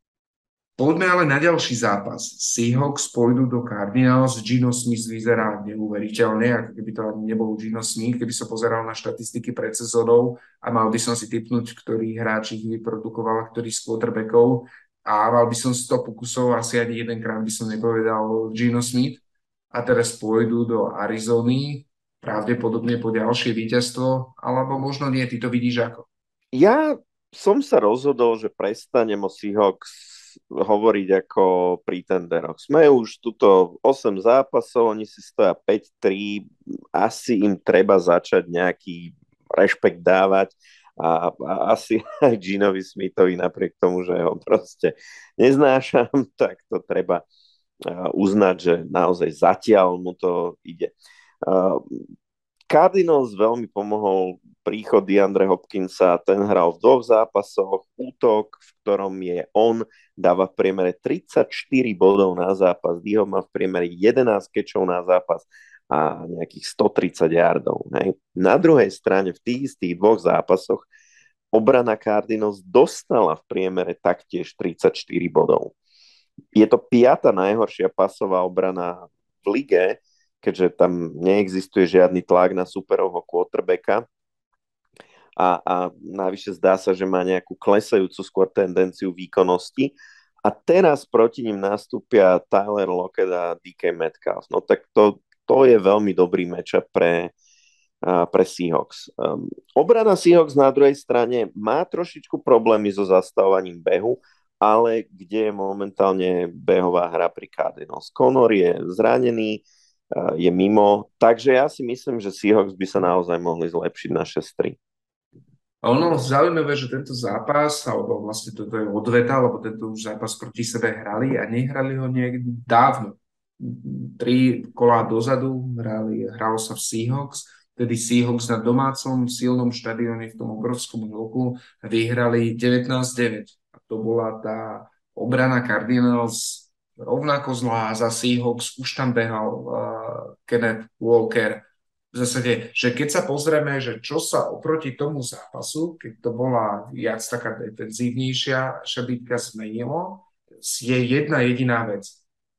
Poďme ale na ďalší zápas. Seahawks pôjdu do Cardinals. Gino Smith vyzerá neuveriteľne, ako keby to ani nebol Gino Smith, keby som pozeral na štatistiky pred sezónou a mal by som si typnúť, ktorý hráč ich vyprodukoval, ktorý z quarterbackov a mal by som 100 pokusov, asi ani jedenkrát by som nepovedal Gino Smith. A teraz pôjdu do Arizony. pravdepodobne po ďalšie víťazstvo, alebo možno nie, ty to vidíš ako? Ja som sa rozhodol, že prestanem o Seahawks hovoriť ako pretenderoch. Sme už tuto 8 zápasov, oni si stoja 5-3, asi im treba začať nejaký rešpekt dávať a, a asi aj Ginovi Smithovi napriek tomu, že ho proste neznášam, tak to treba uznať, že naozaj zatiaľ mu to ide. Cardinals veľmi pomohol príchod DeAndre Hopkinsa, ten hral v dvoch zápasoch, útok, v ktorom je on, dáva v priemere 34 bodov na zápas, Diho má v priemere 11 kečov na zápas a nejakých 130 yardov. Hej. Na druhej strane v tých istých dvoch zápasoch obrana Cardinals dostala v priemere taktiež 34 bodov. Je to piata najhoršia pasová obrana v lige, keďže tam neexistuje žiadny tlak na superovho quarterbacka a, a navyše zdá sa, že má nejakú klesajúcu skôr tendenciu výkonnosti. A teraz proti ním nastúpia Tyler Lockett a DK Metcalf. No tak to, to je veľmi dobrý matchup pre, uh, pre Seahawks. Um, obrana Seahawks na druhej strane má trošičku problémy so zastavovaním behu, ale kde je momentálne behová hra pri Cardinals. Conor je zranený, je mimo, takže ja si myslím, že Seahawks by sa naozaj mohli zlepšiť na 6-3. A ono zaujímavé, že tento zápas, alebo vlastne toto je odveta, lebo tento už zápas proti sebe hrali a nehrali ho niekde dávno. Tri kolá dozadu hrali, hralo sa v Seahawks, tedy Seahawks na domácom silnom štadióne v tom obrovskom hluku vyhrali 19-9. A to bola tá obrana Cardinals rovnako zlá za Seahawks, už tam behal uh, Kenneth Walker, v zásade, že keď sa pozrieme, že čo sa oproti tomu zápasu, keď to bola viac taká defenzívnejšia šabitka zmenilo, je jedna jediná vec.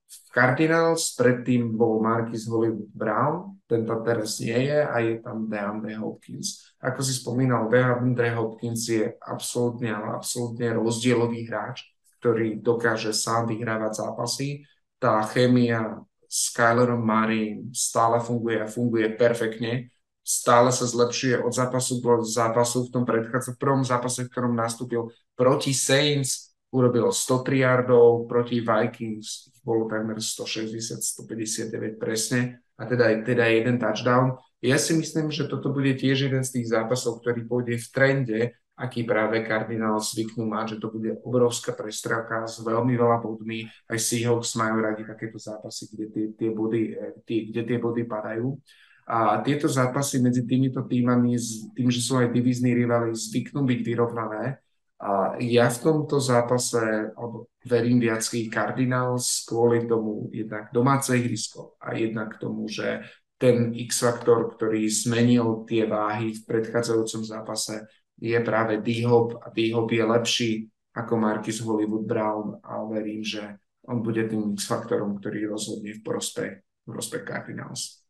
V Cardinals predtým bol Marquis Hollywood Brown, ten tam teraz nie je a je tam DeAndre Hopkins. Ako si spomínal, DeAndre Hopkins je absolútne, ale absolútne rozdielový hráč, ktorý dokáže sám vyhrávať zápasy. Tá chémia s Kylerom Murray stále funguje a funguje perfektne. Stále sa zlepšuje od zápasu do zápasu. V tom predchádza v prvom zápase, v ktorom nastúpil proti Saints, urobilo 103 yardov, proti Vikings bolo takmer 160, 159 presne a teda, teda jeden touchdown. Ja si myslím, že toto bude tiež jeden z tých zápasov, ktorý pôjde v trende aký práve kardinál zvyknú mať, že to bude obrovská prestrelka s veľmi veľa bodmi. Aj Seahawks majú radi takéto zápasy, kde tie, tie body, eh, tie, kde tie body padajú. A tieto zápasy medzi týmito týmami, tým, že sú aj divizní rivali, zvyknú byť vyrovnané. A ja v tomto zápase, alebo verím viacký Cardinals kvôli tomu jednak domáce ihrisko a jednak tomu, že ten X-faktor, ktorý zmenil tie váhy v predchádzajúcom zápase, je práve D-Hop a D-Hop je lepší ako Marcus Hollywood Brown a verím, že on bude tým X-faktorom, ktorý rozhodne v prospech, v prospech Cardinals.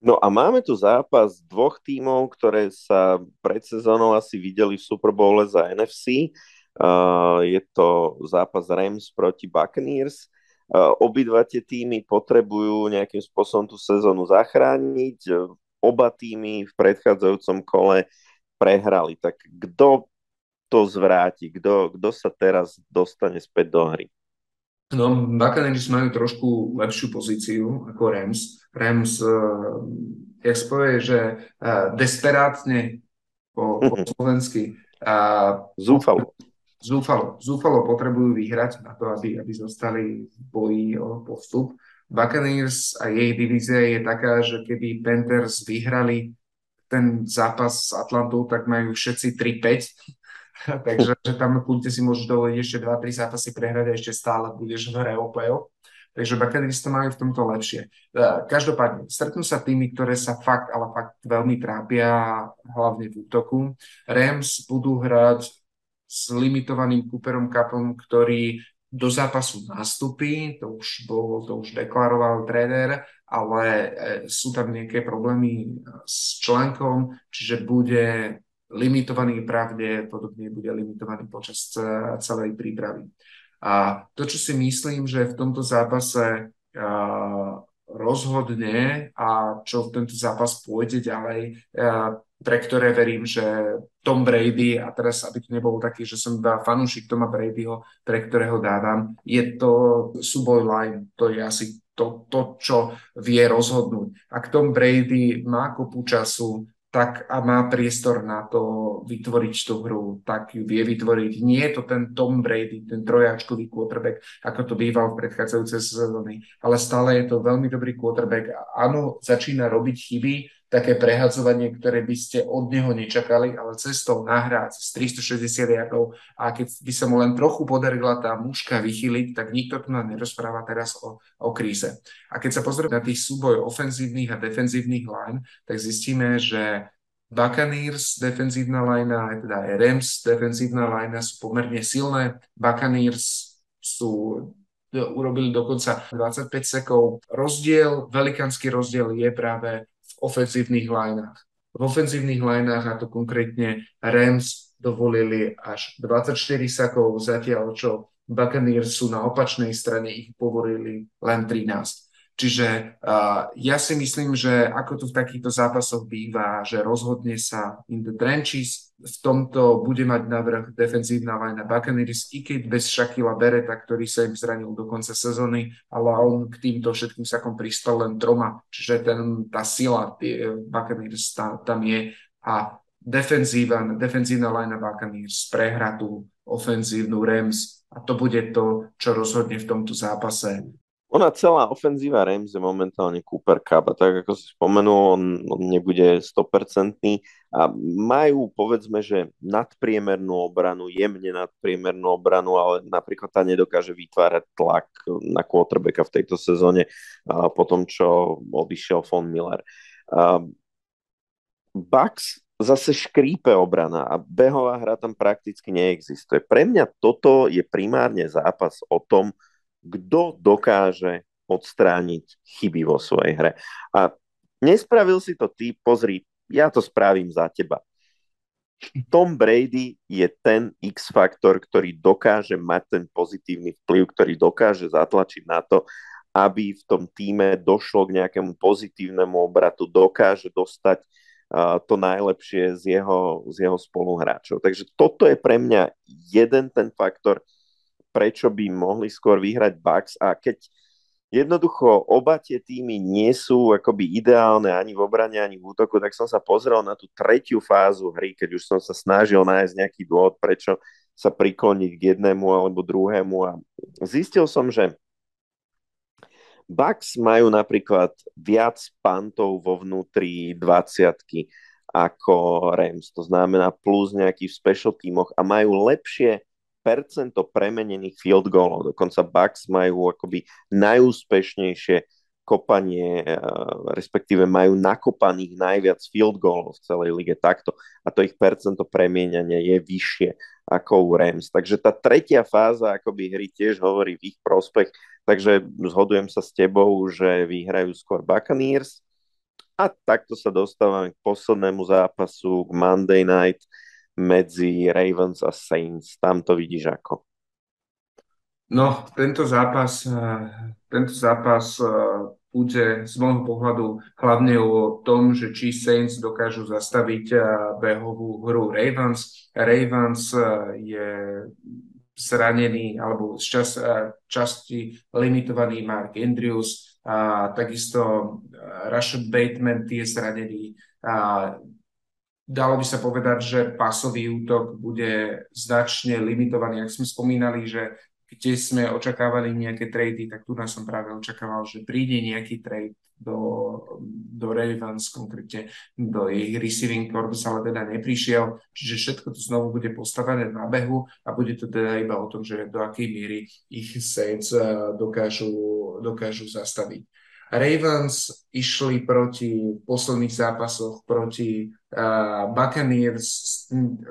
No a máme tu zápas dvoch tímov, ktoré sa pred sezónou asi videli v Super Bowle za NFC. Uh, je to zápas Rams proti Buccaneers. Uh, obidva tie týmy potrebujú nejakým spôsobom tú sezónu zachrániť. Oba týmy v predchádzajúcom kole prehrali, tak kto to zvráti? Kto, kto sa teraz dostane späť do hry? No, Buccaneers majú trošku lepšiu pozíciu ako Rams. Rams, uh, jak spovie, že uh, desperátne po, po slovensky uh, zúfalo. Zúfalo. Zúfalo potrebujú vyhrať na to, aby, aby zostali v boji o postup. Buccaneers a jej divízia je taká, že keby Panthers vyhrali ten zápas s Atlantou, tak majú všetci 3-5. Takže že tam kľudne si môžeš dovoliť ešte 2-3 zápasy prehrať a ešte stále budeš v hre o play-off. Takže Buccaneers to majú v tomto lepšie. E, každopádne, stretnú sa tými, ktoré sa fakt, ale fakt veľmi trápia, hlavne v útoku. Rams budú hrať s limitovaným Cooperom Cupom, ktorý do zápasu nastupí, to už, bol, to už deklaroval tréner, ale e, sú tam nejaké problémy s článkom, čiže bude limitovaný pravdepodobne bude limitovaný počas celej prípravy. A to, čo si myslím, že v tomto zápase rozhodne a čo tento zápas pôjde ďalej, pre ktoré verím, že Tom Brady, a teraz aby to nebolo taký, že som iba fanúšik Toma Bradyho, pre ktorého dávam, je to súboj line, to je asi to, to, čo vie rozhodnúť. Ak Tom Brady má kopu času, tak a má priestor na to vytvoriť tú hru, tak ju vie vytvoriť. Nie je to ten Tom Brady, ten trojáčkový quarterback, ako to býval v predchádzajúcej sezóny, ale stále je to veľmi dobrý quarterback. Áno, začína robiť chyby, také prehadzovanie, ktoré by ste od neho nečakali, ale cestou nahrať z 360 yardov a keď by sa mu len trochu podarila tá muška vychyliť, tak nikto tu nám nerozpráva teraz o, o kríze. A keď sa pozrieme na tých súboj ofenzívnych a defenzívnych line, tak zistíme, že Buccaneers defenzívna lajna, aj teda aj Rams defenzívna lajna sú pomerne silné. Buccaneers sú urobili dokonca 25 sekov. Rozdiel, velikánsky rozdiel je práve ofenzívnych lineách. V ofenzívnych lineách, a to konkrétne Rams, dovolili až 24 sakov, zatiaľ čo Buccaneers sú na opačnej strane, ich povolili len 13. Čiže uh, ja si myslím, že ako to v takýchto zápasoch býva, že rozhodne sa in the trenches, v tomto bude mať navrh defenzívna line Buccaneers, i keď bez Shakila Bereta, ktorý sa im zranil do konca sezóny, ale on k týmto všetkým sakom pristal len troma, čiže ten, tá sila tie Buccaneers tá, tam je. A defenzíva, defenzívna line Buccaneers prehra tú ofenzívnu Rams. A to bude to, čo rozhodne v tomto zápase ona celá ofenzíva Rams je momentálne Cooper Cup a tak ako si spomenul, on, on nebude 100% a majú povedzme, že nadpriemernú obranu, jemne nadpriemernú obranu, ale napríklad tá nedokáže vytvárať tlak na quarterbacka v tejto sezóne a po tom, čo odišiel Von Miller. A Bucks zase škrípe obrana a behová hra tam prakticky neexistuje. Pre mňa toto je primárne zápas o tom, kto dokáže odstrániť chyby vo svojej hre. A nespravil si to ty, pozri, ja to spravím za teba. Tom Brady je ten X-faktor, ktorý dokáže mať ten pozitívny vplyv, ktorý dokáže zatlačiť na to, aby v tom týme došlo k nejakému pozitívnemu obratu, dokáže dostať uh, to najlepšie z jeho, z jeho spoluhráčov. Takže toto je pre mňa jeden ten faktor, prečo by mohli skôr vyhrať Bucks a keď jednoducho oba tie týmy nie sú akoby ideálne ani v obrane, ani v útoku, tak som sa pozrel na tú tretiu fázu hry, keď už som sa snažil nájsť nejaký dôvod, prečo sa prikloniť k jednému alebo druhému a zistil som, že Bucks majú napríklad viac pantov vo vnútri 20 ako Rams, to znamená plus nejaký v special tímoch a majú lepšie percento premenených field goalov. Dokonca Bucks majú akoby najúspešnejšie kopanie, eh, respektíve majú nakopaných najviac field goalov v celej lige takto a to ich percento premienania je vyššie ako u Rams. Takže tá tretia fáza akoby hry tiež hovorí v ich prospech, takže zhodujem sa s tebou, že vyhrajú skôr Buccaneers a takto sa dostávame k poslednému zápasu, k Monday Night medzi Ravens a Saints. Tam to vidíš ako? No, tento zápas, eh, tento zápas eh, bude z môjho pohľadu hlavne o tom, že či Saints dokážu zastaviť eh, behovú hru Ravens. Ravens je zranený alebo z čas, časti limitovaný Mark Andrews a takisto Rashad Bateman je zranený. A dalo by sa povedať, že pasový útok bude značne limitovaný. Ak sme spomínali, že kde sme očakávali nejaké trady, tak tu nás som práve očakával, že príde nejaký trade do, do Ravens, konkrétne do ich receiving corpus, ale teda neprišiel. Čiže všetko to znovu bude postavené na behu a bude to teda iba o tom, že do akej miery ich Saints eh, dokážu, dokážu zastaviť. Ravens išli proti posledných zápasoch proti uh, Buccaneers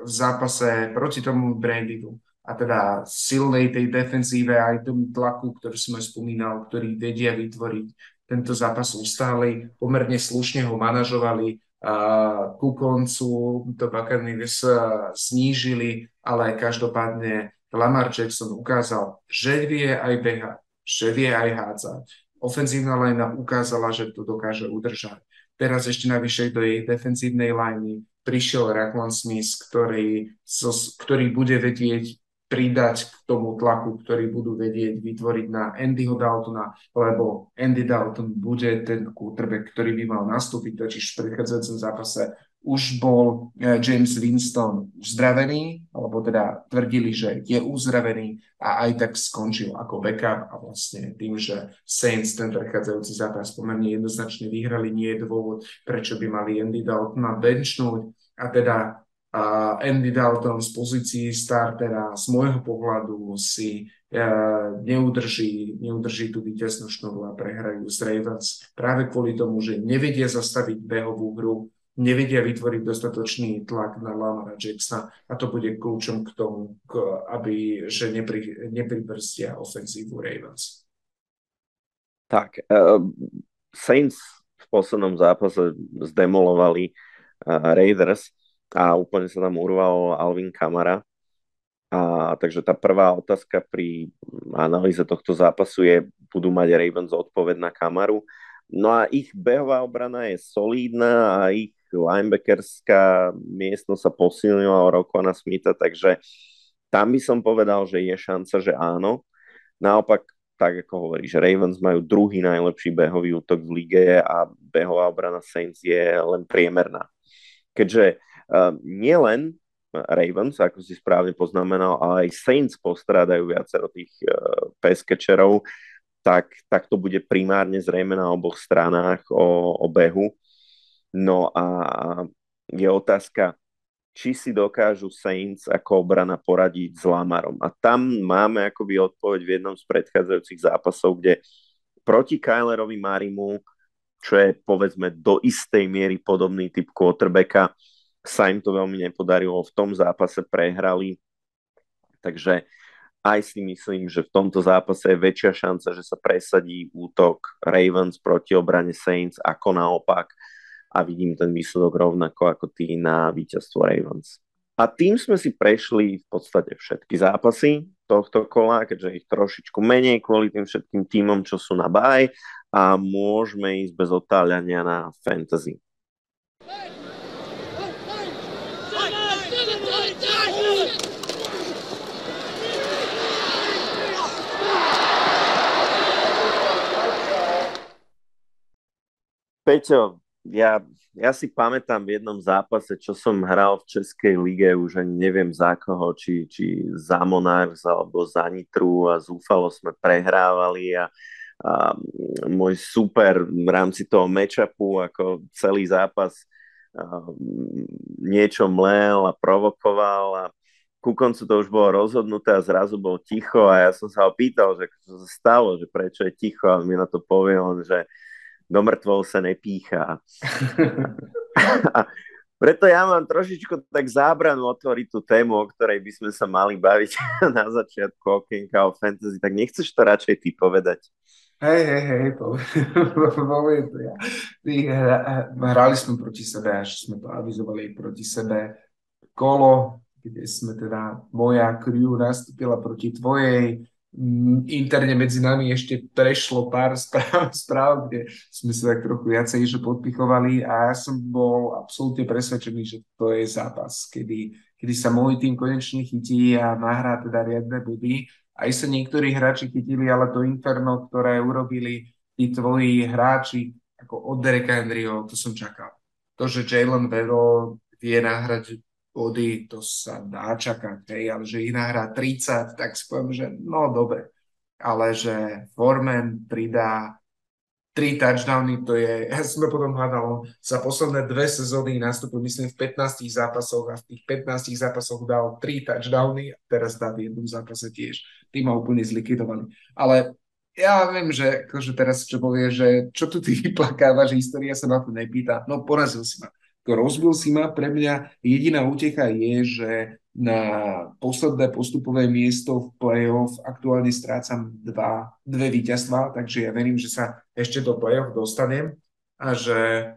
v zápase proti tomu Brandydu a teda silnej tej defenzíve aj tomu tlaku, ktorý som aj spomínal, ktorý vedia vytvoriť. Tento zápas ustáli, pomerne slušne ho manažovali a ku koncu to Buccaneers znížili, ale každopádne Lamar Jackson ukázal, že vie aj behať, že vie aj hádzať ofenzívna lajna ukázala, že to dokáže udržať. Teraz ešte navyše do jej defenzívnej lajny prišiel Rakman Smith, ktorý, ktorý bude vedieť pridať k tomu tlaku, ktorý budú vedieť vytvoriť na Andyho Daltona, lebo Andy Dalton bude ten quarterback, ktorý by mal nastúpiť, totiž v predchádzajúcom zápase už bol eh, James Winston uzdravený, alebo teda tvrdili, že je uzdravený a aj tak skončil ako backup a vlastne tým, že Saints ten predchádzajúci zápas pomerne jednoznačne vyhrali, nie je dôvod, prečo by mali Andy Daltona benchnúť a teda a Andy Dalton z pozícií startera z môjho pohľadu si uh, neudrží, neudrží tú víťaznú šnoru a prehrajú z Ravens práve kvôli tomu, že nevedia zastaviť behovú hru, nevedia vytvoriť dostatočný tlak na Lamara Jacksona a to bude kľúčom k tomu, k, aby, že nepri, nepribrstia ofenzívu Ravens. Tak, uh, Saints v poslednom zápase zdemolovali uh, Raiders a úplne sa tam urval Alvin Kamara. A, takže tá prvá otázka pri analýze tohto zápasu je, budú mať Ravens odpoveď na Kamaru. No a ich behová obrana je solídna a ich linebackerská miestnosť sa posilnila o na Smitha, takže tam by som povedal, že je šanca, že áno. Naopak, tak ako hovoríš, Ravens majú druhý najlepší behový útok v lige a behová obrana Saints je len priemerná. Keďže uh, nielen Ravens, ako si správne poznamenal, ale aj Saints postrádajú viacero tých uh, peskečerov, tak, tak to bude primárne zrejme na oboch stranách o, o behu. No a je otázka, či si dokážu Saints ako obrana poradiť s Lamarom. A tam máme akoby odpoveď v jednom z predchádzajúcich zápasov, kde proti Kylerovi Marimu, čo je povedzme do istej miery podobný typ quarterbacka, sa im to veľmi nepodarilo. V tom zápase prehrali, takže aj si myslím, že v tomto zápase je väčšia šanca, že sa presadí útok Ravens proti obrane Saints ako naopak a vidím ten výsledok rovnako ako ty na víťazstvo Ravens. A tým sme si prešli v podstate všetky zápasy tohto kola, keďže ich trošičku menej kvôli tým všetkým týmom, čo sú na baj a môžeme ísť bez otáľania na fantasy. Peťo, ja, ja si pamätám v jednom zápase, čo som hral v Českej lige, už ani neviem za koho, či, či za Monarchs alebo za Nitru a zúfalo sme prehrávali a, a môj super v rámci toho matchupu, ako celý zápas niečo mlel a provokoval a ku koncu to už bolo rozhodnuté a zrazu bol ticho a ja som sa ho pýtal, že čo sa stalo, že prečo je ticho a mi na to on, že do mŕtvol sa nepícha. preto ja mám trošičku tak zábranu otvoriť tú tému, o ktorej by sme sa mali baviť na začiatku okienka o fantasy, tak nechceš to radšej ty povedať? Hej, hej, hej, poviem to ja. Hrali sme proti sebe, až sme to avizovali proti sebe. Kolo, kde sme teda, moja crew nastúpila proti tvojej, interne medzi nami ešte prešlo pár správ, správ, kde sme sa tak trochu viacej že podpichovali a ja som bol absolútne presvedčený, že to je zápas, kedy, kedy sa môj tým konečne chytí a nahrá teda riadne body. Aj sa niektorí hráči chytili, ale to inferno, ktoré urobili tí tvoji hráči, ako od Dereka Henryho, to som čakal. To, že Jalen Vero vie nahrať body, to sa dá čakať, hej, ale že ich nahrá 30, tak si poviem, že no dobre, ale že Foreman pridá tri touchdowny, to je, ja som to potom hľadal, za posledné dve sezóny nastúpil, myslím, v 15 zápasoch a v tých 15 zápasoch dal tri touchdowny a teraz dá v jednom zápase tiež. Tým ma úplne zlikvidovali. Ale ja viem, že akože teraz čo povie, že čo tu ty vyplakávaš, história sa na to nepýta. No porazil si ma rozbil si ma. Pre mňa jediná útecha je, že na posledné postupové miesto v play-off aktuálne strácam dva, dve víťazstva, takže ja verím, že sa ešte do play-off dostanem a že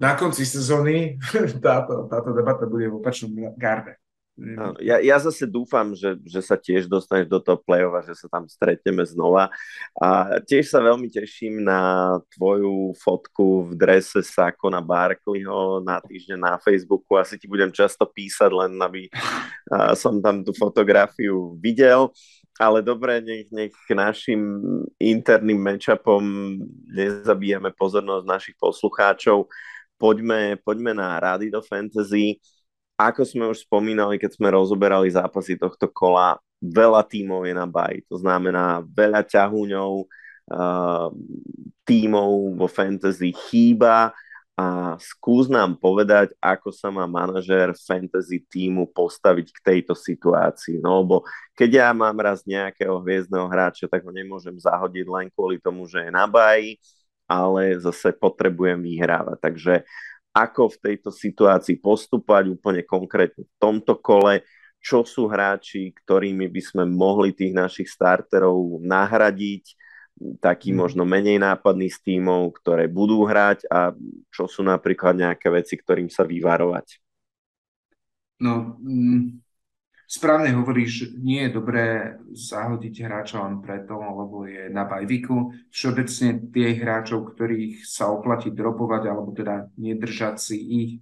na konci sezóny táto, táto debata bude v opačnom garde. Ja, ja zase dúfam, že, že sa tiež dostaneš do toho play-off a že sa tam stretneme znova. A tiež sa veľmi teším na tvoju fotku v drese Sakona Barkleyho na týždeň na Facebooku. Asi ti budem často písať, len aby som tam tú fotografiu videl. Ale dobre, nech, nech našim interným matchupom nezabijeme pozornosť našich poslucháčov. Poďme, poďme na rady do fantasy ako sme už spomínali, keď sme rozoberali zápasy tohto kola, veľa tímov je na baj. To znamená, veľa ťahúňov uh, tímov vo fantasy chýba a skús nám povedať, ako sa má manažér fantasy týmu postaviť k tejto situácii. No lebo keď ja mám raz nejakého hviezdneho hráča, tak ho nemôžem zahodiť len kvôli tomu, že je na baji, ale zase potrebujem vyhrávať. Takže ako v tejto situácii postupovať úplne konkrétne v tomto kole, čo sú hráči, ktorými by sme mohli tých našich starterov nahradiť, taký mm. možno menej nápadný z tímov, ktoré budú hrať a čo sú napríklad nejaké veci, ktorým sa vyvarovať. No, mm, správne hovoríš, nie je dobré zahodiť hráča len preto, lebo je na bajviku. Všeobecne tie hráčov, ktorých sa oplatí dropovať, alebo teda nedržať si ich,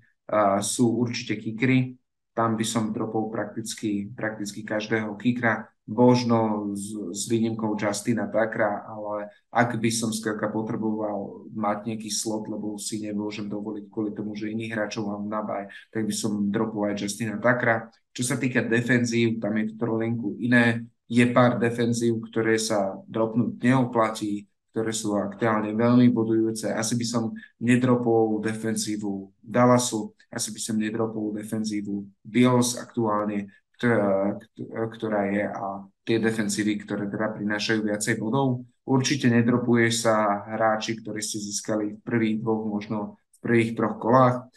sú určite kikry. Tam by som dropol prakticky, prakticky každého kikra možno s, s výnimkou Justina Takra, ale ak by som skrátka potreboval mať nejaký slot, lebo si nemôžem dovoliť kvôli tomu, že iných hráčov mám na baj, tak by som dropol aj Justina Takra. Čo sa týka defenzív, tam je to trolinku iné. Je pár defenzív, ktoré sa dropnúť neoplatí, ktoré sú aktuálne veľmi bodujúce. Asi by som nedropol defenzívu Dallasu, asi by som nedropol defenzívu Bills aktuálne, ktorá, je a tie defensívy, ktoré teda prinášajú viacej bodov. Určite nedropuješ sa hráči, ktorí ste získali v prvých dvoch, možno v prvých troch kolách.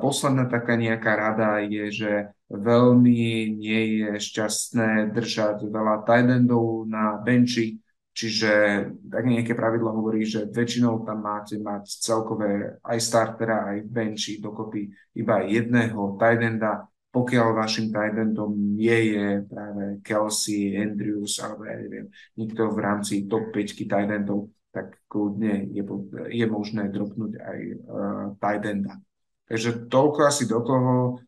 Posledná taká nejaká rada je, že veľmi nie je šťastné držať veľa tight na benchi, čiže tak nejaké pravidlo hovorí, že väčšinou tam máte mať celkové aj startera, aj benchi dokopy iba jedného tight pokiaľ vašim tight je, je práve Kelsey, Andrews alebo ja neviem, niekto v rámci top 5 tight tak kľudne je, je možné dropnúť aj uh, tight Takže toľko asi do toho.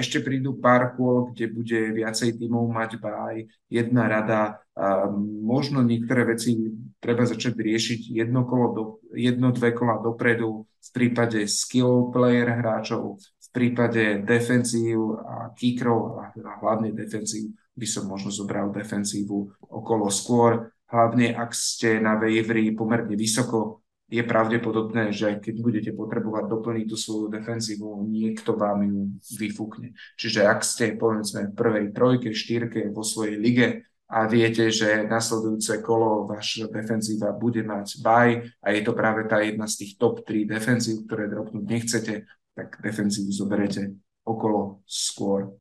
Ešte prídu pár kôl, kde bude viacej tímov mať baj, jedna rada. Možno niektoré veci treba začať riešiť jedno, kolo do, jedno dve kola dopredu v prípade skill player hráčov, v prípade defenzív a kickerov, a hlavne defenzív, by som možno zobral defenzívu okolo skôr. Hlavne ak ste na waivery pomerne vysoko, je pravdepodobné, že keď budete potrebovať doplniť tú svoju defenzívu, niekto vám ju vyfúkne. Čiže ak ste povedzme v prvej trojke, štyrke vo svojej lige a viete, že nasledujúce kolo vaša defenzíva bude mať baj a je to práve tá jedna z tých top 3 defenzív, ktoré dropnúť nechcete, tak defenzívu zoberete okolo skôr.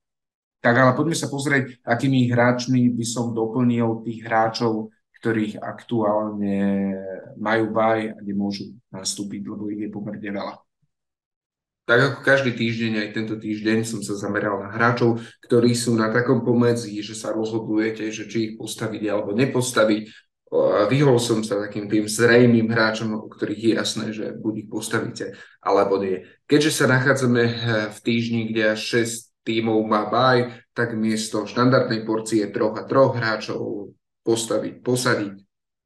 Tak ale poďme sa pozrieť, akými hráčmi by som doplnil tých hráčov, ktorých aktuálne majú baj a nemôžu nastúpiť, lebo ich je pomerne veľa. Tak ako každý týždeň, aj tento týždeň som sa zameral na hráčov, ktorí sú na takom pomedzi, že sa rozhodujete, že či ich postaviť alebo nepostaviť vyhol som sa takým tým zrejmým hráčom, o ktorých je jasné, že buď ich postavíte, alebo nie. Keďže sa nachádzame eh, v týždni, kde až 6 tímov má baj, tak miesto štandardnej porcie troch a troch hráčov postaviť, posadiť,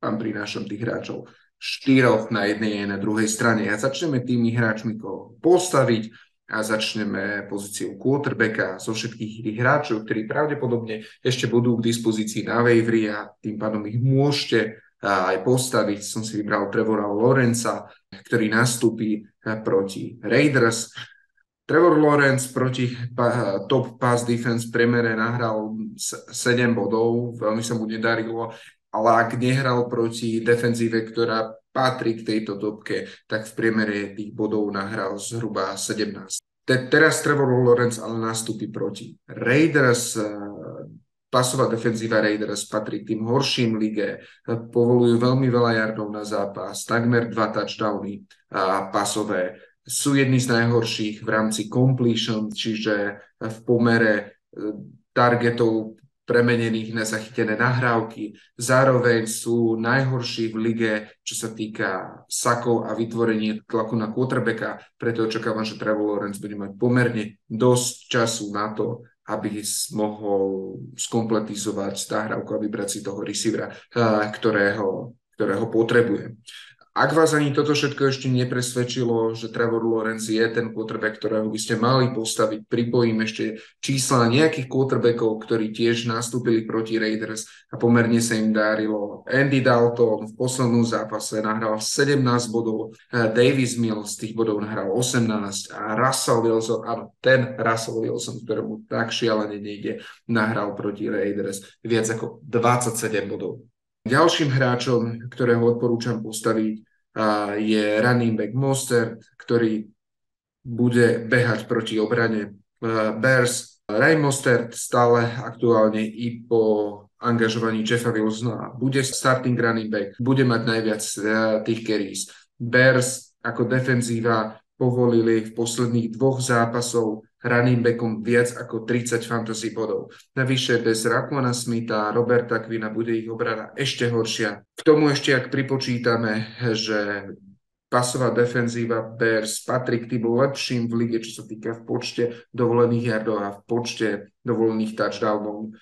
vám prinášam tých hráčov štyroch na jednej a na druhej strane. A začneme tými hráčmi postaviť, a začneme pozíciu quarterbacka zo všetkých tých hráčov, ktorí pravdepodobne ešte budú k dispozícii na wavery a tým pádom ich môžete aj postaviť. Som si vybral Trevora Lorenza, ktorý nastúpi proti Raiders. Trevor Lawrence proti top pass defense premere nahral 7 bodov, veľmi sa mu nedarilo, ale ak nehral proti defenzíve, ktorá patrí k tejto topke, tak v priemere tých bodov nahral zhruba 17. Te, teraz Trevor Lawrence ale nastúpi proti Raiders, eh, pasová defenzíva Raiders patrí k tým horším lige, povolujú veľmi veľa jardov na zápas, takmer dva touchdowny a pasové. Sú jedni z najhorších v rámci completion, čiže v pomere targetov premenených na zachytené nahrávky. Zároveň sú najhorší v lige, čo sa týka sakov a vytvorenie tlaku na quarterbacka, preto očakávam, že Trevor Lawrence bude mať pomerne dosť času na to, aby mohol skompletizovať nahrávku a vybrať si toho receivera, ktorého, ktorého potrebuje. Ak vás ani toto všetko ešte nepresvedčilo, že Trevor Lawrence je ten quarterback, ktorého by ste mali postaviť, pripojím ešte čísla nejakých quarterbackov, ktorí tiež nastúpili proti Raiders a pomerne sa im dárilo. Andy Dalton v poslednom zápase nahral 17 bodov, Davis Mills tých bodov nahral 18 a Russell Wilson, áno, ten Russell Wilson, ktorému tak šialene nejde, nahral proti Raiders viac ako 27 bodov. Ďalším hráčom, ktorého odporúčam postaviť, je running back Monster, ktorý bude behať proti obrane Bears. Ray Mostert stále aktuálne i po angažovaní Jeffa Wilsona bude starting running back, bude mať najviac e, tých carries. Bears ako defenzíva povolili v posledných dvoch zápasov running backom viac ako 30 fantasy bodov. Navyše bez Rakona Smitha, Roberta Quina bude ich obrana ešte horšia. K tomu ešte, ak pripočítame, že pasová defenzíva Bears patrí k tým lepším v lige, čo sa týka v počte dovolených yardov a v počte dovolených touchdownov.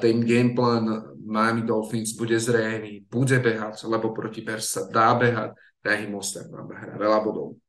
Ten gameplan Miami Dolphins bude zrejmý, bude behať, lebo proti Bears sa dá behať, Raheem Mostert vám hrá veľa bodov.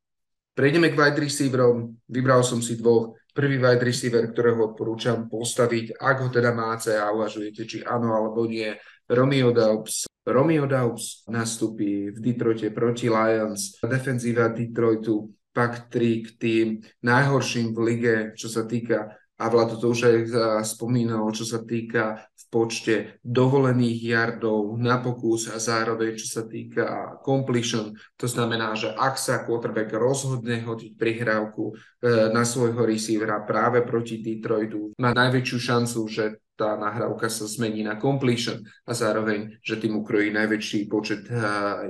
Prejdeme k wide receiverom. Vybral som si dvoch. Prvý wide receiver, ktorého odporúčam postaviť, ak ho teda máte a uvažujete, či áno alebo nie, Romeo Daubs. Romeo Daubs nastupí v Detroite proti Lions. Defenzíva Detroitu patrí k tým najhorším v lige, čo sa týka a Vlado to už aj spomínal, čo sa týka v počte dovolených jardov na pokus a zároveň čo sa týka completion. To znamená, že ak sa quarterback rozhodne hodiť prihrávku e, na svojho receivera práve proti Detroitu, má najväčšiu šancu, že tá nahrávka sa zmení na completion a zároveň, že tým ukrojí najväčší počet e,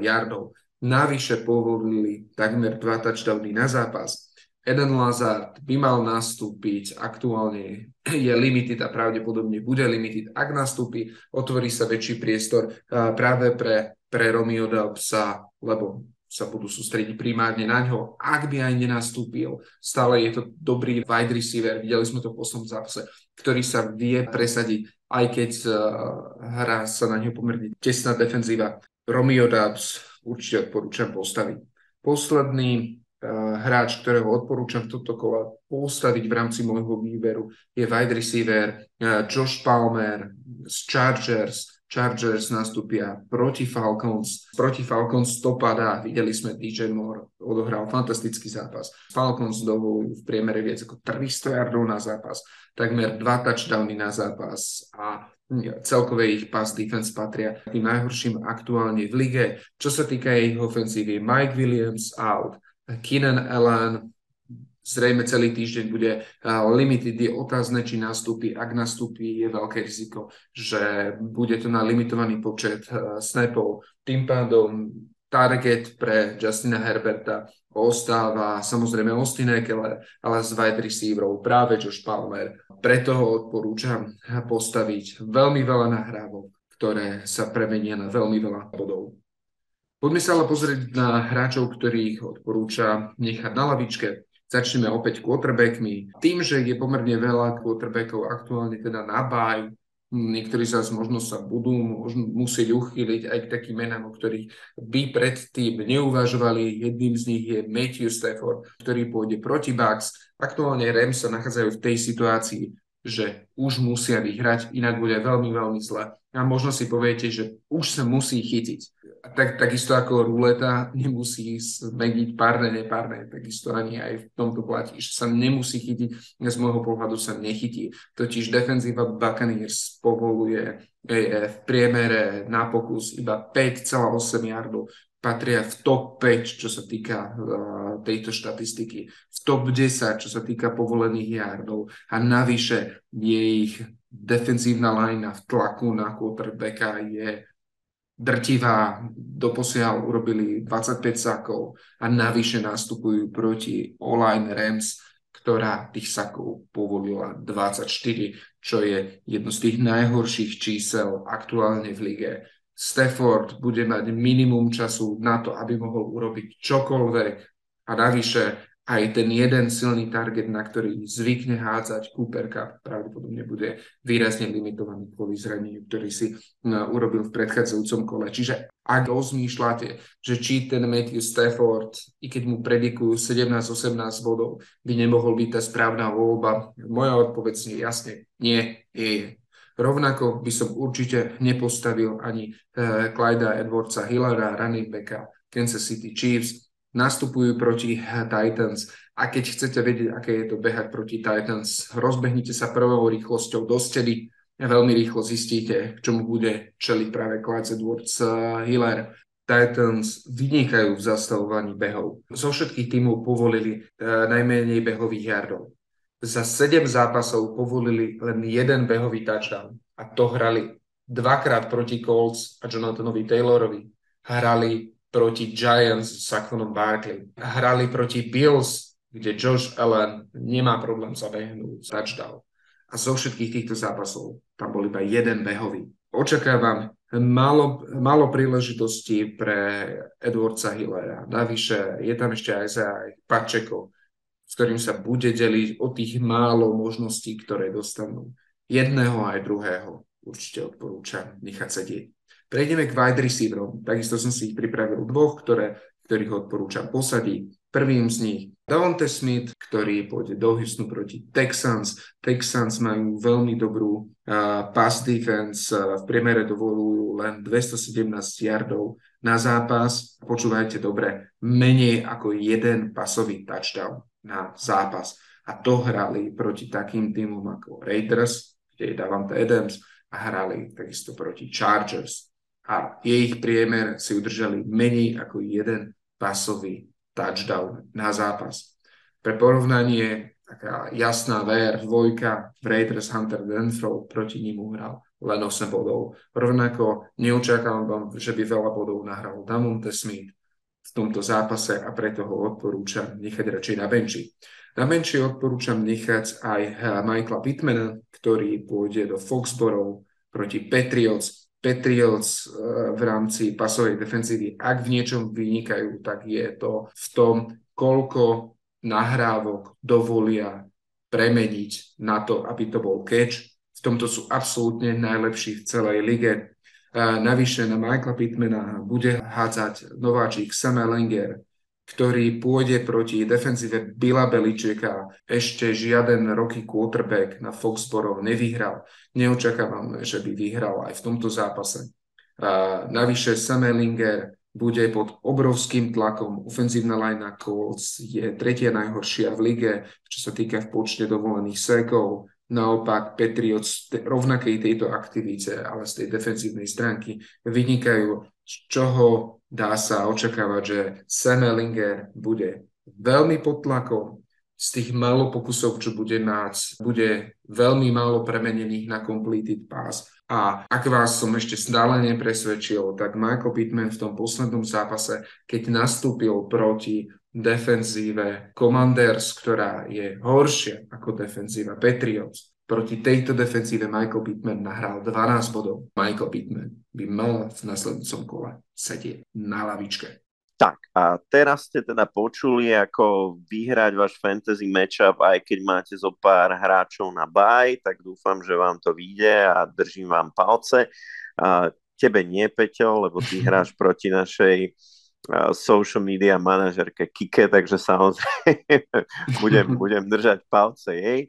yardov. Navyše povolili takmer dva touchdowny na zápas Eden Lazard by mal nastúpiť, aktuálne je limited a pravdepodobne bude limited. Ak nastúpi, otvorí sa väčší priestor práve pre, pre Romeo Delpsa, lebo sa budú sústrediť primárne na ňo. Ak by aj nenastúpil, stále je to dobrý wide receiver, videli sme to v poslednom zápase, ktorý sa vie presadiť, aj keď uh, hrá sa na ňo pomerne tesná defenzíva. Romeo Dubs určite odporúčam postaviť. Posledný Eh, hráč, ktorého odporúčam toto kola postaviť v rámci môjho výberu, je wide receiver eh, Josh Palmer z Chargers. Chargers nastúpia proti Falcons. Proti Falcons to padá. Videli sme DJ Moore, odohral fantastický zápas. Falcons dovolujú v priemere viac ako 300 yardov na zápas, takmer dva touchdowny na zápas a celkové ich pass defense patria tým najhorším aktuálne v lige. Čo sa týka ich ofenzívy, Mike Williams out, Keenan Allen zrejme celý týždeň bude limited, je otázne, či nastúpi. Ak nastúpi, je veľké riziko, že bude to na limitovaný počet snapov. Tým pádom target pre Justina Herberta ostáva samozrejme Austin Eckler, ale z wide receiverov práve Josh Palmer. Preto ho odporúčam postaviť veľmi veľa nahrávok, ktoré sa premenia na veľmi veľa bodov. Poďme sa ale pozrieť na hráčov, ktorých odporúča nechať na lavičke. Začneme opäť quarterbackmi. Tým, že je pomerne veľa quarterbackov aktuálne teda na baj, niektorí z vás možno sa budú možno musieť uchýliť aj k takým menám, o ktorých by predtým neuvažovali. Jedným z nich je Matthew Stafford, ktorý pôjde proti Bucks. Aktuálne Rams sa nachádzajú v tej situácii, že už musia vyhrať, inak bude veľmi, veľmi zle. A možno si poviete, že už sa musí chytiť tak, takisto ako ruleta nemusí zmeniť párne, nepárne, takisto ani aj v tomto platí, že sa nemusí chytiť, z môjho pohľadu sa nechytí. Totiž defenzíva Buccaneers povoluje v priemere na pokus iba 5,8 yardov, patria v top 5, čo sa týka uh, tejto štatistiky, v top 10, čo sa týka povolených yardov. A navyše je ich defenzívna line v tlaku na quarterbacka je drtivá, doposiaľ urobili 25 sakov a navyše nastupujú proti online Rams, ktorá tých sakov povolila 24. čo je jedno z tých najhorších čísel aktuálne v lige. Stafford bude mať minimum času na to, aby mohol urobiť čokoľvek a navyše aj ten jeden silný target, na ktorý zvykne hádzať Cooper Cup, pravdepodobne bude výrazne limitovaný kvôli zraneniu, ktorý si no, urobil v predchádzajúcom kole. Čiže ak rozmýšľate, že či ten Matthew Stafford, i keď mu predikujú 17-18 bodov, by nemohol byť tá správna voľba, moja odpoveď je jasne, nie, je. Rovnako by som určite nepostavil ani uh, Clyda Edwardsa Hillera, running backa Kansas City Chiefs, nastupujú proti Titans a keď chcete vedieť, aké je to behať proti Titans, rozbehnite sa prvou rýchlosťou do stedy a veľmi rýchlo zistíte, k čomu bude čeliť práve Clyde Edwards uh, Hiller. Titans vynikajú v zastavovaní behov. Zo všetkých tímov povolili uh, najmenej behových jardov. Za 7 zápasov povolili len jeden behový touchdown a to hrali dvakrát proti Colts a Jonathanovi Taylorovi. Hrali proti Giants s Saquonom Barkley. Hrali proti Bills, kde Josh Allen nemá problém zabehnúť touchdown. A zo všetkých týchto zápasov tam bol iba jeden behový. Očakávam málo, málo príležitostí pre Edwardsa Hillera. Navyše je tam ešte aj za Pačeko, s ktorým sa bude deliť o tých málo možností, ktoré dostanú. Jedného aj druhého určite odporúčam nechať sedieť. Prejdeme k wide receiverom. Takisto som si ich pripravil dvoch, ktoré, ktorých odporúčam posadiť. Prvým z nich Davante Smith, ktorý pôjde do Houstonu proti Texans. Texans majú veľmi dobrú uh, pass defense, uh, v priemere dovolujú len 217 yardov na zápas. Počúvajte dobre, menej ako jeden pasový touchdown na zápas. A to hrali proti takým týmom ako Raiders, kde je Davante Adams, a hrali takisto proti Chargers, a ich priemer si udržali menej ako jeden pasový touchdown na zápas. Pre porovnanie, taká jasná VR dvojka, Raiders Hunter Denfro proti ním uhral len 8 bodov. Rovnako neočakávam, že by veľa bodov nahral Damonte Smith v tomto zápase a preto ho odporúčam nechať radšej na benči. Na benči odporúčam nechať aj Michaela Pittmana, ktorý pôjde do Foxborough proti Patriots Patriots eh, v rámci pasovej defenzívy, ak v niečom vynikajú, tak je to v tom, koľko nahrávok dovolia premeniť na to, aby to bol catch. V tomto sú absolútne najlepší v celej lige. Navyše na Michaela Pittmana bude hádzať nováčik Sam Langer, ktorý pôjde proti defenzíve Bila Beličeka. Ešte žiaden roky quarterback na Foxborough nevyhral. Neočakávam, že by vyhral aj v tomto zápase. A navyše Semelinger bude pod obrovským tlakom. Ofenzívna linea Colts je tretia najhoršia v lige, čo sa týka v počte dovolených sekov. Naopak Patriots rovnakej tejto aktivite, ale z tej defenzívnej stránky vynikajú, z čoho dá sa očakávať, že Sam Ellinger bude veľmi pod tlakom, z tých málo pokusov, čo bude mať, bude veľmi málo premenených na completed pass. A ak vás som ešte stále nepresvedčil, tak Michael Pittman v tom poslednom zápase, keď nastúpil proti defenzíve Commanders, ktorá je horšia ako defenzíva Patriots, Proti tejto defenzíve Michael Pittman nahral 12 bodov. Michael Pittman by mal v nasledujúcom kole sedieť na lavičke. Tak a teraz ste teda počuli, ako vyhrať váš fantasy matchup, aj keď máte zo pár hráčov na baj, tak dúfam, že vám to vyjde a držím vám palce. A tebe nie, Peťo, lebo ty hráš proti našej social media manažerke Kike, takže samozrejme budem, budem držať palce jej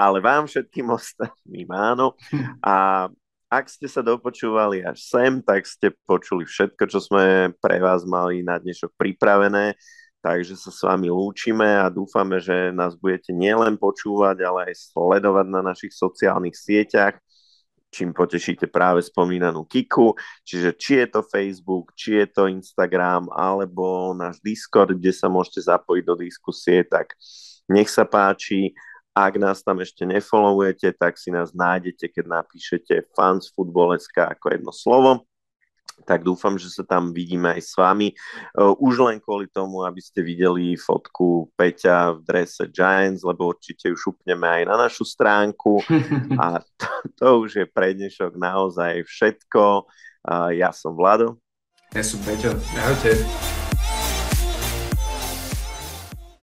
ale vám všetkým ostatným áno. A ak ste sa dopočúvali až sem, tak ste počuli všetko, čo sme pre vás mali na dnešok pripravené. Takže sa s vami lúčime a dúfame, že nás budete nielen počúvať, ale aj sledovať na našich sociálnych sieťach, čím potešíte práve spomínanú Kiku. Čiže či je to Facebook, či je to Instagram, alebo náš Discord, kde sa môžete zapojiť do diskusie, tak nech sa páči. Ak nás tam ešte nefollowujete, tak si nás nájdete, keď napíšete fansfootballeska ako jedno slovo. tak dúfam, že sa tam vidíme aj s vami. Už len kvôli tomu, aby ste videli fotku Peťa v drese Giants, lebo určite ju šupneme aj na našu stránku. A to, to už je pre dnešok naozaj všetko. Ja som Vlado. Ja som Peťo. Ahojte.